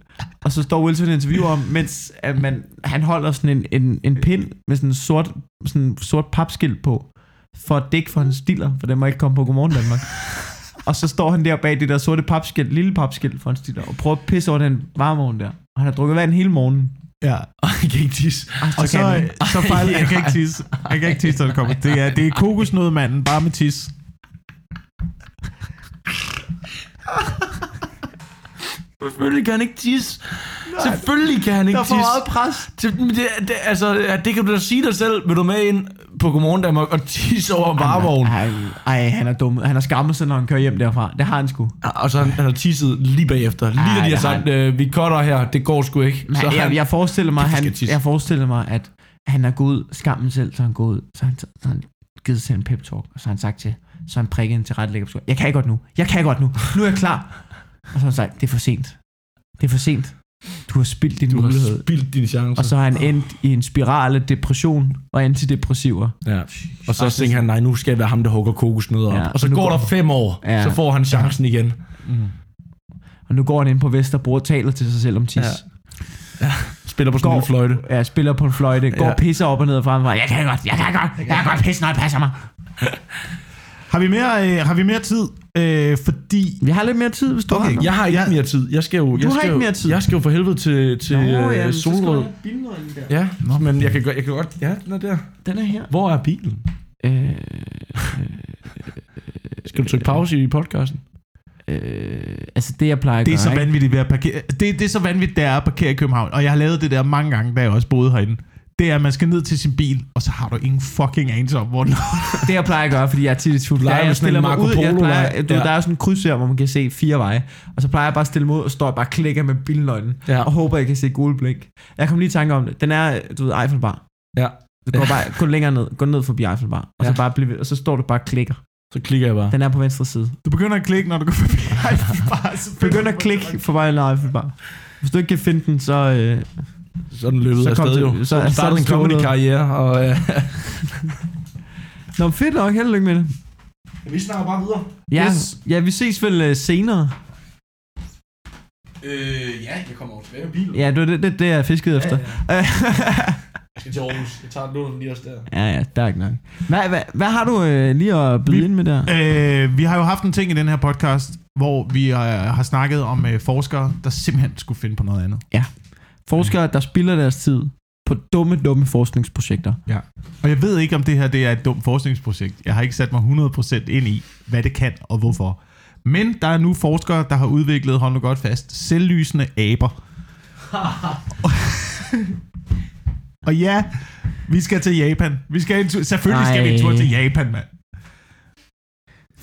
Og så står Wilson i interview om, mens at man, han holder sådan en, en, en pind med sådan en sort, sådan en sort papskilt på, for at dække for hans stiller, for den må ikke komme på Godmorgen Danmark. Og så står han der bag det der sorte papskilt, lille papskilt for stiller, og prøver at pisse over den varmevogn der. Og han har drukket vand hele morgenen. Ja. Og jeg kan ikke tisse. Og så, så fejl, jeg kan ikke tisse. Jeg kan ikke tisse, når det kommer. Det er, det er kokosnødmanden, bare med tis. Selvfølgelig kan han ikke tisse. Selvfølgelig kan han ikke Der er for tisse. meget pres. Det, det, det, altså, det kan du da sige dig selv. Vil du med ind på Godmorgen Danmark og tisse over en varevogn? Ej, ej, han er dum. Han har skammet sig, når han kører hjem derfra. Det har han sgu. Og så han, han har tisset lige bagefter. Lige Ej, da de har sagt, øh, vi cutter her, det går sgu ikke. Så jeg, han, jeg, forestiller mig, han, tisse. jeg forestiller mig, at han er gået ud, skammen selv, så han gået ud, så han, så han givet sig en pep talk, og så har han sagt til, så han prikket en til rettelægger på. Jeg kan godt nu, jeg kan godt nu, nu er jeg klar. Og så har han sagt, det er for sent. Det er for sent. Du har spildt din du har mulighed. spildt dine chancer. Og så har han endt i en spiral af depression og antidepressiver. ja. og så tænker han, nej, nu skal jeg være ham, der hugger kokosnødder op. Ja, og så nu går der fem år, Ja. så får han chancen igen. Og nu går han ind på Vesterbro og taler til sig selv om tis. Ja. Spiller på sådan en Går- fløjte. Ja, spiller på en fløjte, går Ja. og pisser op og ned og frem. Jeg kan godt, jeg kan godt, jeg kan godt pisse, når jeg passer mig. Har vi mere, øh, har vi mere tid? Øh, fordi... Vi har lidt mere tid, hvis du Okay, har noget. Jeg har ikke Ja. mere tid. Jeg skal jo, jeg har skal ikke jo, mere tid. Jeg skal jo for helvede til, til Nå, øh, skal du Solrød. der. Ja, Nå, men jeg kan, godt- jeg kan godt... Ja, den er der. Den er her. Hvor er bilen? Øh, Skal du trykke pause i podcasten? øh, altså det jeg plejer at Det er gøre, så ikke? vanvittigt ved at parkere. Det, det er så vanvittigt, det er at parkere i København. Og jeg har lavet det der mange gange, da jeg også boede herinde. Det er, at man skal ned til sin bil, og så har du ingen fucking anelse om, hvor den det jeg plejer at gøre, fordi jeg er tit i tvivl. med jeg stiller mig ud, jeg plejer, du, Ja. Der er sådan en kryds her, hvor man kan se fire veje. Og så plejer jeg bare at stille mig ud, og står jeg bare og klikker med bilnøglen. Ja. Og håber, jeg kan se gule blink. Jeg kom lige i tanke om det. Den er, du ved, Eiffelbar. Ja. Du går bare gå længere ned, gå ned forbi Eiffelbar, og Ja. så bare blive og så står du bare og klikker. Så klikker jeg bare. Den er på venstre side. Du begynder at klikke, når du går forbi. Eiffelbar, så Begynd at klikke for vej eller Eiffelbar. Hvis du ikke kan finde den, så... Øh, Så den løbet Så af kom sted det- jo. så- Så, startede en comedy-karriere, og øh, Nå, fedt nok. Held og lykke med det. vi snakker bare videre. Ja, Yes. ja vi ses vel øh, senere. Øh, ja, jeg kommer over tilbage med bilen. Ja, det er det, det, det er jeg fisket efter. Jeg skal til Aarhus. Jeg tager lånen lige også der. Ja, ja, der er ikke nok. Hvad, hvad, hvad har du øh, lige at byde Vi- ind med der? Øh, vi har jo haft en ting i den her podcast, hvor vi øh, har snakket om øh, forskere, der simpelthen skulle finde på noget andet. Forskere, der spilder deres tid på dumme, dumme forskningsprojekter. Ja. Og jeg ved ikke, om det her det er et dumt forskningsprojekt. Jeg har ikke sat mig 100% ind i, hvad det kan og hvorfor. Men der er nu forskere, der har udviklet, hold nu godt fast, selvlysende aber. og ja, vi skal til Japan. Vi skal en tur, selvfølgelig skal vi en tur Ej. til Japan, mand.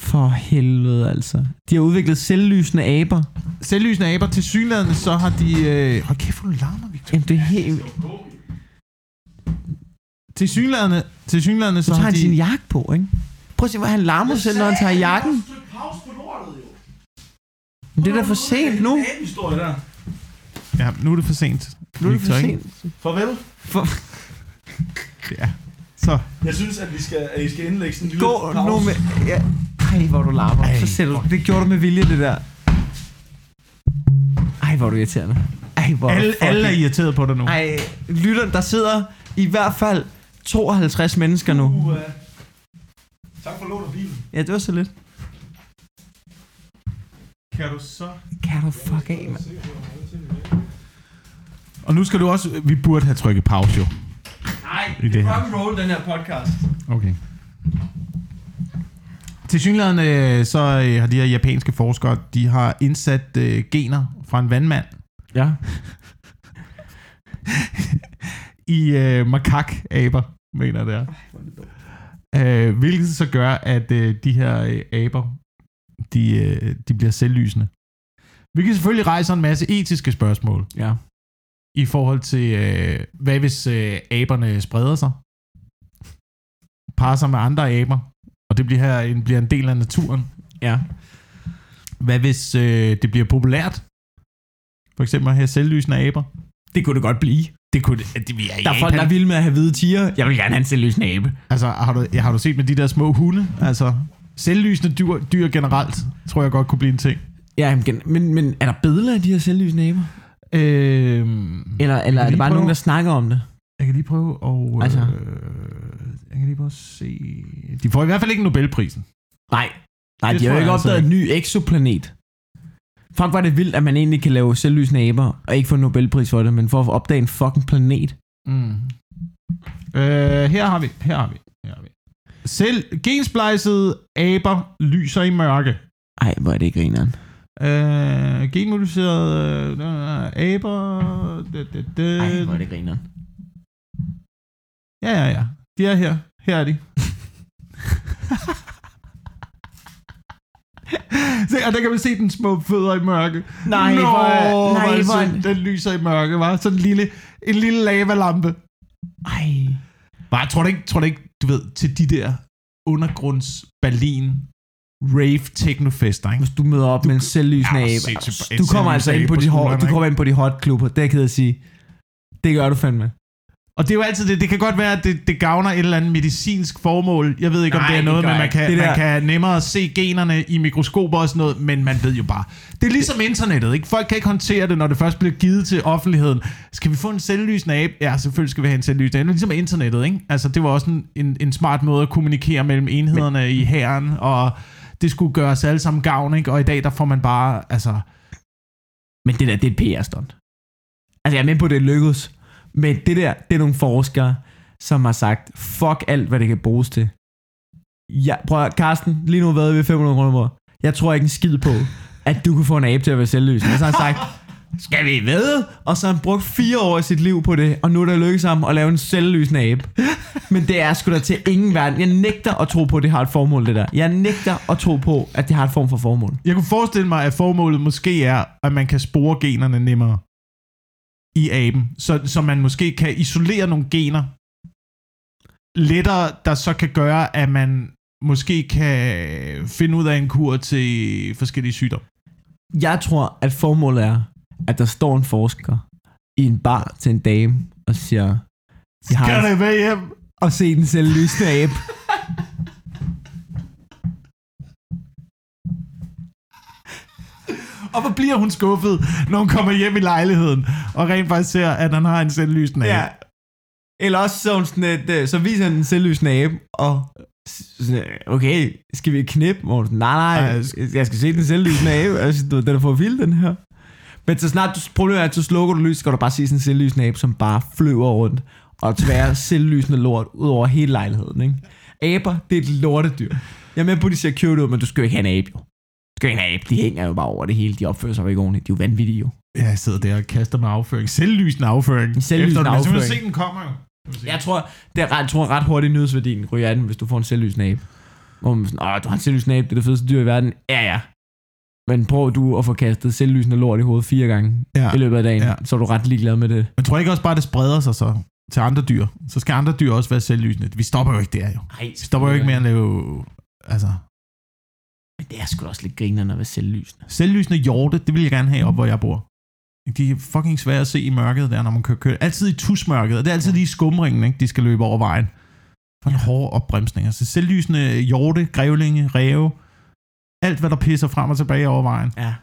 For helvede altså. De har udviklet selvlysende aber. Selvlysende aber, til synligheden, så har de... Øh, hold kæft, hvor du larmer, Victor. Jamen, det er helt... Til synligheden, til synligheden, Så har han sin de... jakke på, ikke? Prøv at se, hvor han larmer selv, når han tager jakken. Men det er da for sent nu. Ja, nu er det for sent. Nu er det for sent. Farvel. For, Ja. Så, Jeg synes, at vi skal, at I skal indlægge sådan en lille gå pause. nu med... Ja. Ej, hvor du larmer. Ej, Så sætter du... Det gjorde du med vilje, det der. Ej, hvor er du irriterende. Ej, hvor er alle, fucking- alle er irriteret på dig nu. Ej, lytteren, der sidder i hvert fald 52 mennesker nu. Uh, tak for lån af bilen. Ja, det var så lidt. Kan du så... Kan du fuck af, mand? Og nu skal du også... Vi burde have trykket pause, jo. Nej, I det her. rock and roll, den her podcast. Okay. Til synligheden, øh, så øh, har de her japanske forskere, de har indsat øh, gener fra en vandmand Ja. i øh, makak-aber, mener det er. Øh, hvilket så gør, at øh, de her øh, aber, de, øh, de bliver selvlysende. Hvilket selvfølgelig rejser en masse etiske spørgsmål Ja. i forhold til, øh, hvad hvis øh, aberne spreder sig? Parer sig med andre aber, og det bliver, her en, bliver en del af naturen. Ja. Hvad hvis øh, det bliver populært? For eksempel have selvlysende aber. Det kunne det godt blive. Det kunne det, det vi er Der er folk, der er vilde med at have hvide tiger. Jeg vil gerne have en selvlysende abe. Altså, har du, har du set med de der små hunde? Altså, selvlysende dyr, dyr generelt, tror jeg godt kunne blive en ting. Ja, men, men er der billeder af de her selvlysende aber? Øhm, Eller, eller er det bare prøve. nogen, der snakker om det? jeg kan lige prøve at... Altså. Øh, jeg kan lige at se... De får i hvert fald ikke Nobelprisen. Nej. Nej, Det de har jo ikke altså opdaget en ny eksoplanet. Fuck, var det vildt, at man egentlig kan lave selvlysende aber, og ikke få Nobelpris for det, men for at opdage en fucking planet. Mm. Øh, her har vi, her har vi, her har vi. Selv gensplejsede aber lyser i mørke. Ej, hvor er det grineren. Øh, genmodificerede øh, aber... Det, det, det. Ej, hvor er det grineren. Ja, ja, ja. De er her. Her er de. Se, og der kan man se den små fødder i mørke. Nej, Nå, hvor nej, hvor. Den lyser i mørke, var Sådan en lille, en lille lavalampe. Ej. Bare, tror du ikke, tror du ikke, du ved, til de der undergrunds Berlin rave technofester, ikke? Hvis du møder op med en selvlysende Ja, abe. Du kommer altså ind på abe de på hot, du kommer ind på de hot klubber. Det er jeg sige. Det gør du fandme. Og det er jo altid det. Det kan godt være, at det, det gavner et eller andet medicinsk formål. Jeg ved ikke, om Nej, det er det noget med, man kan, Det man kan nemmere se generne i mikroskoper og sådan noget, men man ved jo bare. Det er ligesom internettet, ikke? Folk kan ikke håndtere det, når det først bliver givet til offentligheden. Skal vi få en selvlysende abe? Ja, selvfølgelig skal vi have en selvlysende abe. Ligesom internettet, ikke? Altså, det var også en, en, en smart måde at kommunikere mellem enhederne men, i hæren, og det skulle gøre os alle sammen gavn, ikke? Og i dag, der får man bare, altså... Men det der, det er et PR-stunt. Altså, jeg er med på, det lykkedes. Men det der, det er nogle forskere, som har sagt, fuck alt, hvad det kan bruges til. Ja, prøv at, Carsten, lige nu har vi 500 kroner om Jeg tror ikke en skid på, at du kan få en abe til at være selvlysende. Og så har han sagt, skal vi ved? Og så har han brugt fire år af sit liv på det, og nu er det lykkedes ham at lave en selvlysende abe. Men det er sgu da til ingen verden. Jeg nægter at tro på, at det har et formål, det der. Jeg nægter at tro på, at det har et form for formål. Jeg kunne forestille mig, at formålet måske er, at man kan spore generne nemmere i aben, så, så man måske kan isolere nogle gener lettere, der så kan gøre, at man måske kan finde ud af en kur til forskellige sygdomme. Jeg tror, at formålet er, at der står en forsker i en bar til en dame og siger, jeg har Skal det med hjem? og se den selvlysende abe. Og hvor bliver hun skuffet, når hun kommer hjem i lejligheden, og rent faktisk ser, at han har en selvlysende Ja. Eller også så, hun sådan et, øh, så viser han en selvlysende abe, og sådan, okay, skal vi knip? Sådan, nej, nej, Ej, jeg, skal se den selvlysende abe. Altså, du, den er for vild, den her. Men så snart du, problemet er, at så slukker du lys, skal du bare se sådan en selvlysende abe, som bare flyver rundt og tværer selvlysende lort ud over hele lejligheden. Ikke? Aber, det er et lortedyr. Jeg er med på, at de ser cute ud, men du skal jo ikke have en abe, jo. Skal en abe. De hænger jo bare over det hele. De opfører sig jo ikke ordentligt. De er jo vanvittige, jo. Ja, jeg sidder der og kaster med afføring. Selvlysende afføring. Selvlysende Efter, afføring. Men så kan du se, den kommer jo. Jeg tror, det er ret, tror ret hurtigt nyhedsværdien ryger af den, hvis du får en selvlysende abe. Hvor man sådan, åh, du har en selvlysende abe, det er det fedeste dyr i verden. Ja, ja. Men prøv du at få kastet selvlysende lort i hovedet fire gange Ja. i løbet af dagen, Ja. så er du ret ligeglad med det. Men tror jeg ikke også bare, det spreder sig så til andre dyr? Så skal andre dyr også være selvlysende. Vi stopper jo ikke der jo. Nej, Vi stopper jo ikke med at lave... Altså, Men det er sgu også lidt grinerende at være selvlysende. selvlysende hjorte, det vil jeg gerne have op, hvor jeg bor. De er fucking svære at se i mørket der, når man kører, kører. Altid i tusmørket, og det er altid lige skumringen, ikke? de skal løbe over vejen. For en hård opbremsning. Altså selvlysende hjorte, grævlinge, ræve, alt hvad der pisser frem og tilbage over vejen. Ja.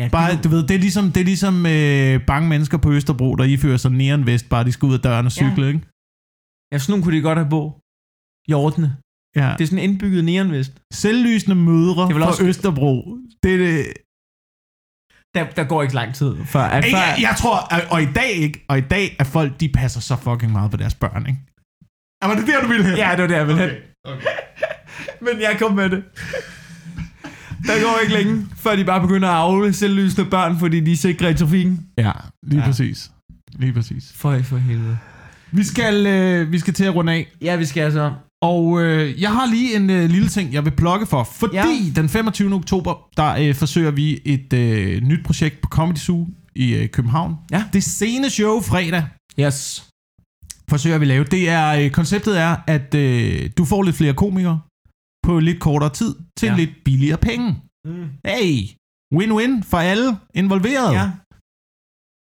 Ja, Bare, det, du ved, det er ligesom, det er ligesom øh, bange mennesker på Østerbro, der ifører sig neonvest, bare de skal ud af døren og cykle, ja. ikke? ja, sådan nogle kunne de godt have på. Hjortene. Ja. Det er sådan en indbygget neonvest. Selvlysende mødre Det er vel fra også- Østerbro. Det er det. Der, der går ikke lang tid, før... At før jeg, jeg tror, og- og i dag ikke, og i dag er folk, de passer så fucking meget på deres børn, ikke? Ja, var det der, du ville hen? ja, det var der, jeg ville hen. okay. okay. Men jeg kom med det. Der går ikke længe, før de bare begynder at afle selvlysende børn, fordi de er sikre i trafikken. Ja, lige ja. Præcis. Lige præcis. For, for helvede. Vi skal, øh, vi skal til at runde af. Ja, vi skal altså... Og øh, jeg har lige en øh, lille ting, jeg vil plukke for, fordi ja. Den 25. oktober, der øh, forsøger vi et øh, nyt projekt på Comedy Zoo i øh, København. Ja. Det scene show fredag Yes. forsøger vi at lave. Det er, øh, konceptet er, at øh, du får lidt flere komikere på lidt kortere tid til. Ja. lidt billigere penge. Mm. Hey, win-win for alle involverede. Ja.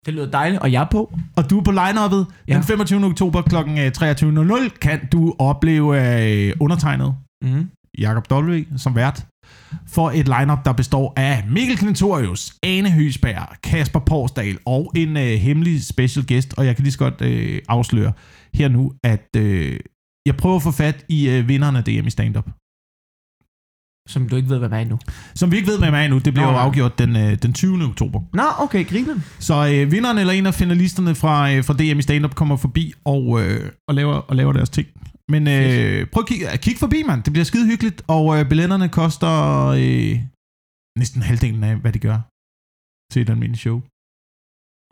Det lyder dejligt, og jeg er på. Og du er på line-uppet. Ja. Den 25. oktober kl. 23.00 kan du opleve øh, undertegnet Mm. Jakob W. som vært for et lineup der består af Mikkel Klintorius, Ane Høsberg, Kasper Porsdal og en øh, hemmelig special guest. Og jeg kan lige så godt øh, afsløre her nu, at øh, jeg prøver at få fat i øh, vinderne af DM i stand-up. Som du ikke ved, hvad er endnu. Som vi ikke ved, hvem er endnu. Det bliver Nå, jo afgjort den, øh, den 20. oktober. Nå, okay, griner. Så øh, vinderen eller en af finalisterne fra, øh, fra DM i stand-up kommer forbi og, øh, og, laver, og laver deres ting. Men øh, prøv at kigge, kig forbi, mand. Det bliver skide hyggeligt. Og øh, billetterne koster øh, næsten halvdelen af, hvad de gør til et almindeligt show.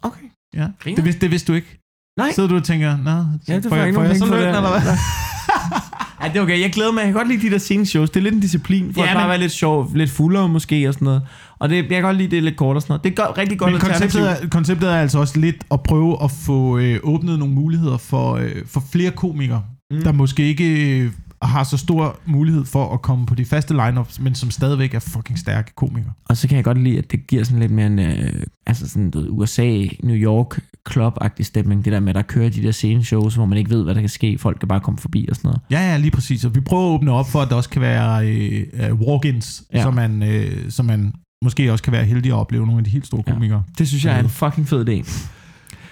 Okay. Ja. Griner. Det, vidste, det vidste du ikke. Nej. Så du og tænker, nå, Ja, får jeg får jeg så løn, eller hvad? Ej, det er okay. Jeg glæder mig. Jeg kan godt lide de der sceneshows. Det er lidt en disciplin, for Ja, ja, at bare men- være lidt sjov, lidt fuldere måske og sådan noget. Og det, jeg kan godt lide, det er lidt kort og sådan noget. Det er godt, rigtig godt Men konceptet er, konceptet er altså også lidt at prøve at få øh, åbnet nogle muligheder for, øh, for flere komikere, mm. Mm. der måske ikke øh, har så stor mulighed for at komme på de faste lineups, men som stadigvæk er fucking stærke komikere. Og så kan jeg godt lide, at det giver sådan lidt mere en, øh, altså sådan du ved, USA, New York club-agtig stemning. Det der med, at der kører de der sceneshows, hvor man ikke ved, hvad der kan ske. Folk kan bare komme forbi og sådan noget. Ja, ja, lige præcis. Og vi prøver at åbne op for, at der også kan være øh, øh, walk-ins, ja. Ja. så, man, øh, så man måske også kan være heldig at opleve nogle af de helt store Ja. komikere. Det synes jeg er en fucking fed idé. Så,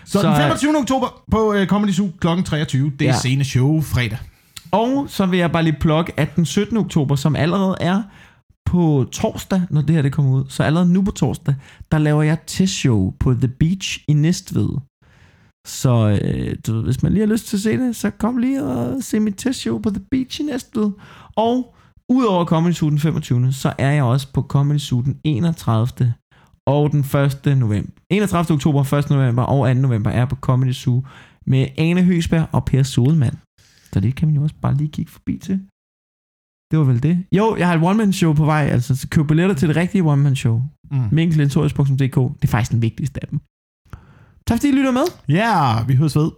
så den Så- 25. oktober på øh, Comedy Zoo kl. 23, det er ja. Ja. scene show fredag. Og så vil jeg bare lige plukke, at den 17. oktober, som allerede er på torsdag, når det her det kommer ud, så allerede nu på torsdag, der laver jeg testshow på The Beach i Næstved. Så øh, du ved, hvis man lige har lyst til at se det, så kom lige og se mit testshow på The Beach i Næstved. Og udover Comedy Zoo den 25. så er jeg også på Comedy Zoo den 31. og den 1. november. 31. oktober, 1. november og 2. november er jeg på Comedy Zoo med Ane Høsberg og Per Sodemann. Så det kan man jo også bare lige kigge forbi til. Det var vel det. Jo, jeg har et one-man-show på vej, altså så køb billetter til det rigtige one-man-show. Mm. Det er faktisk den vigtigste af dem. Tak fordi I lytter med. Ja, vi høres ved.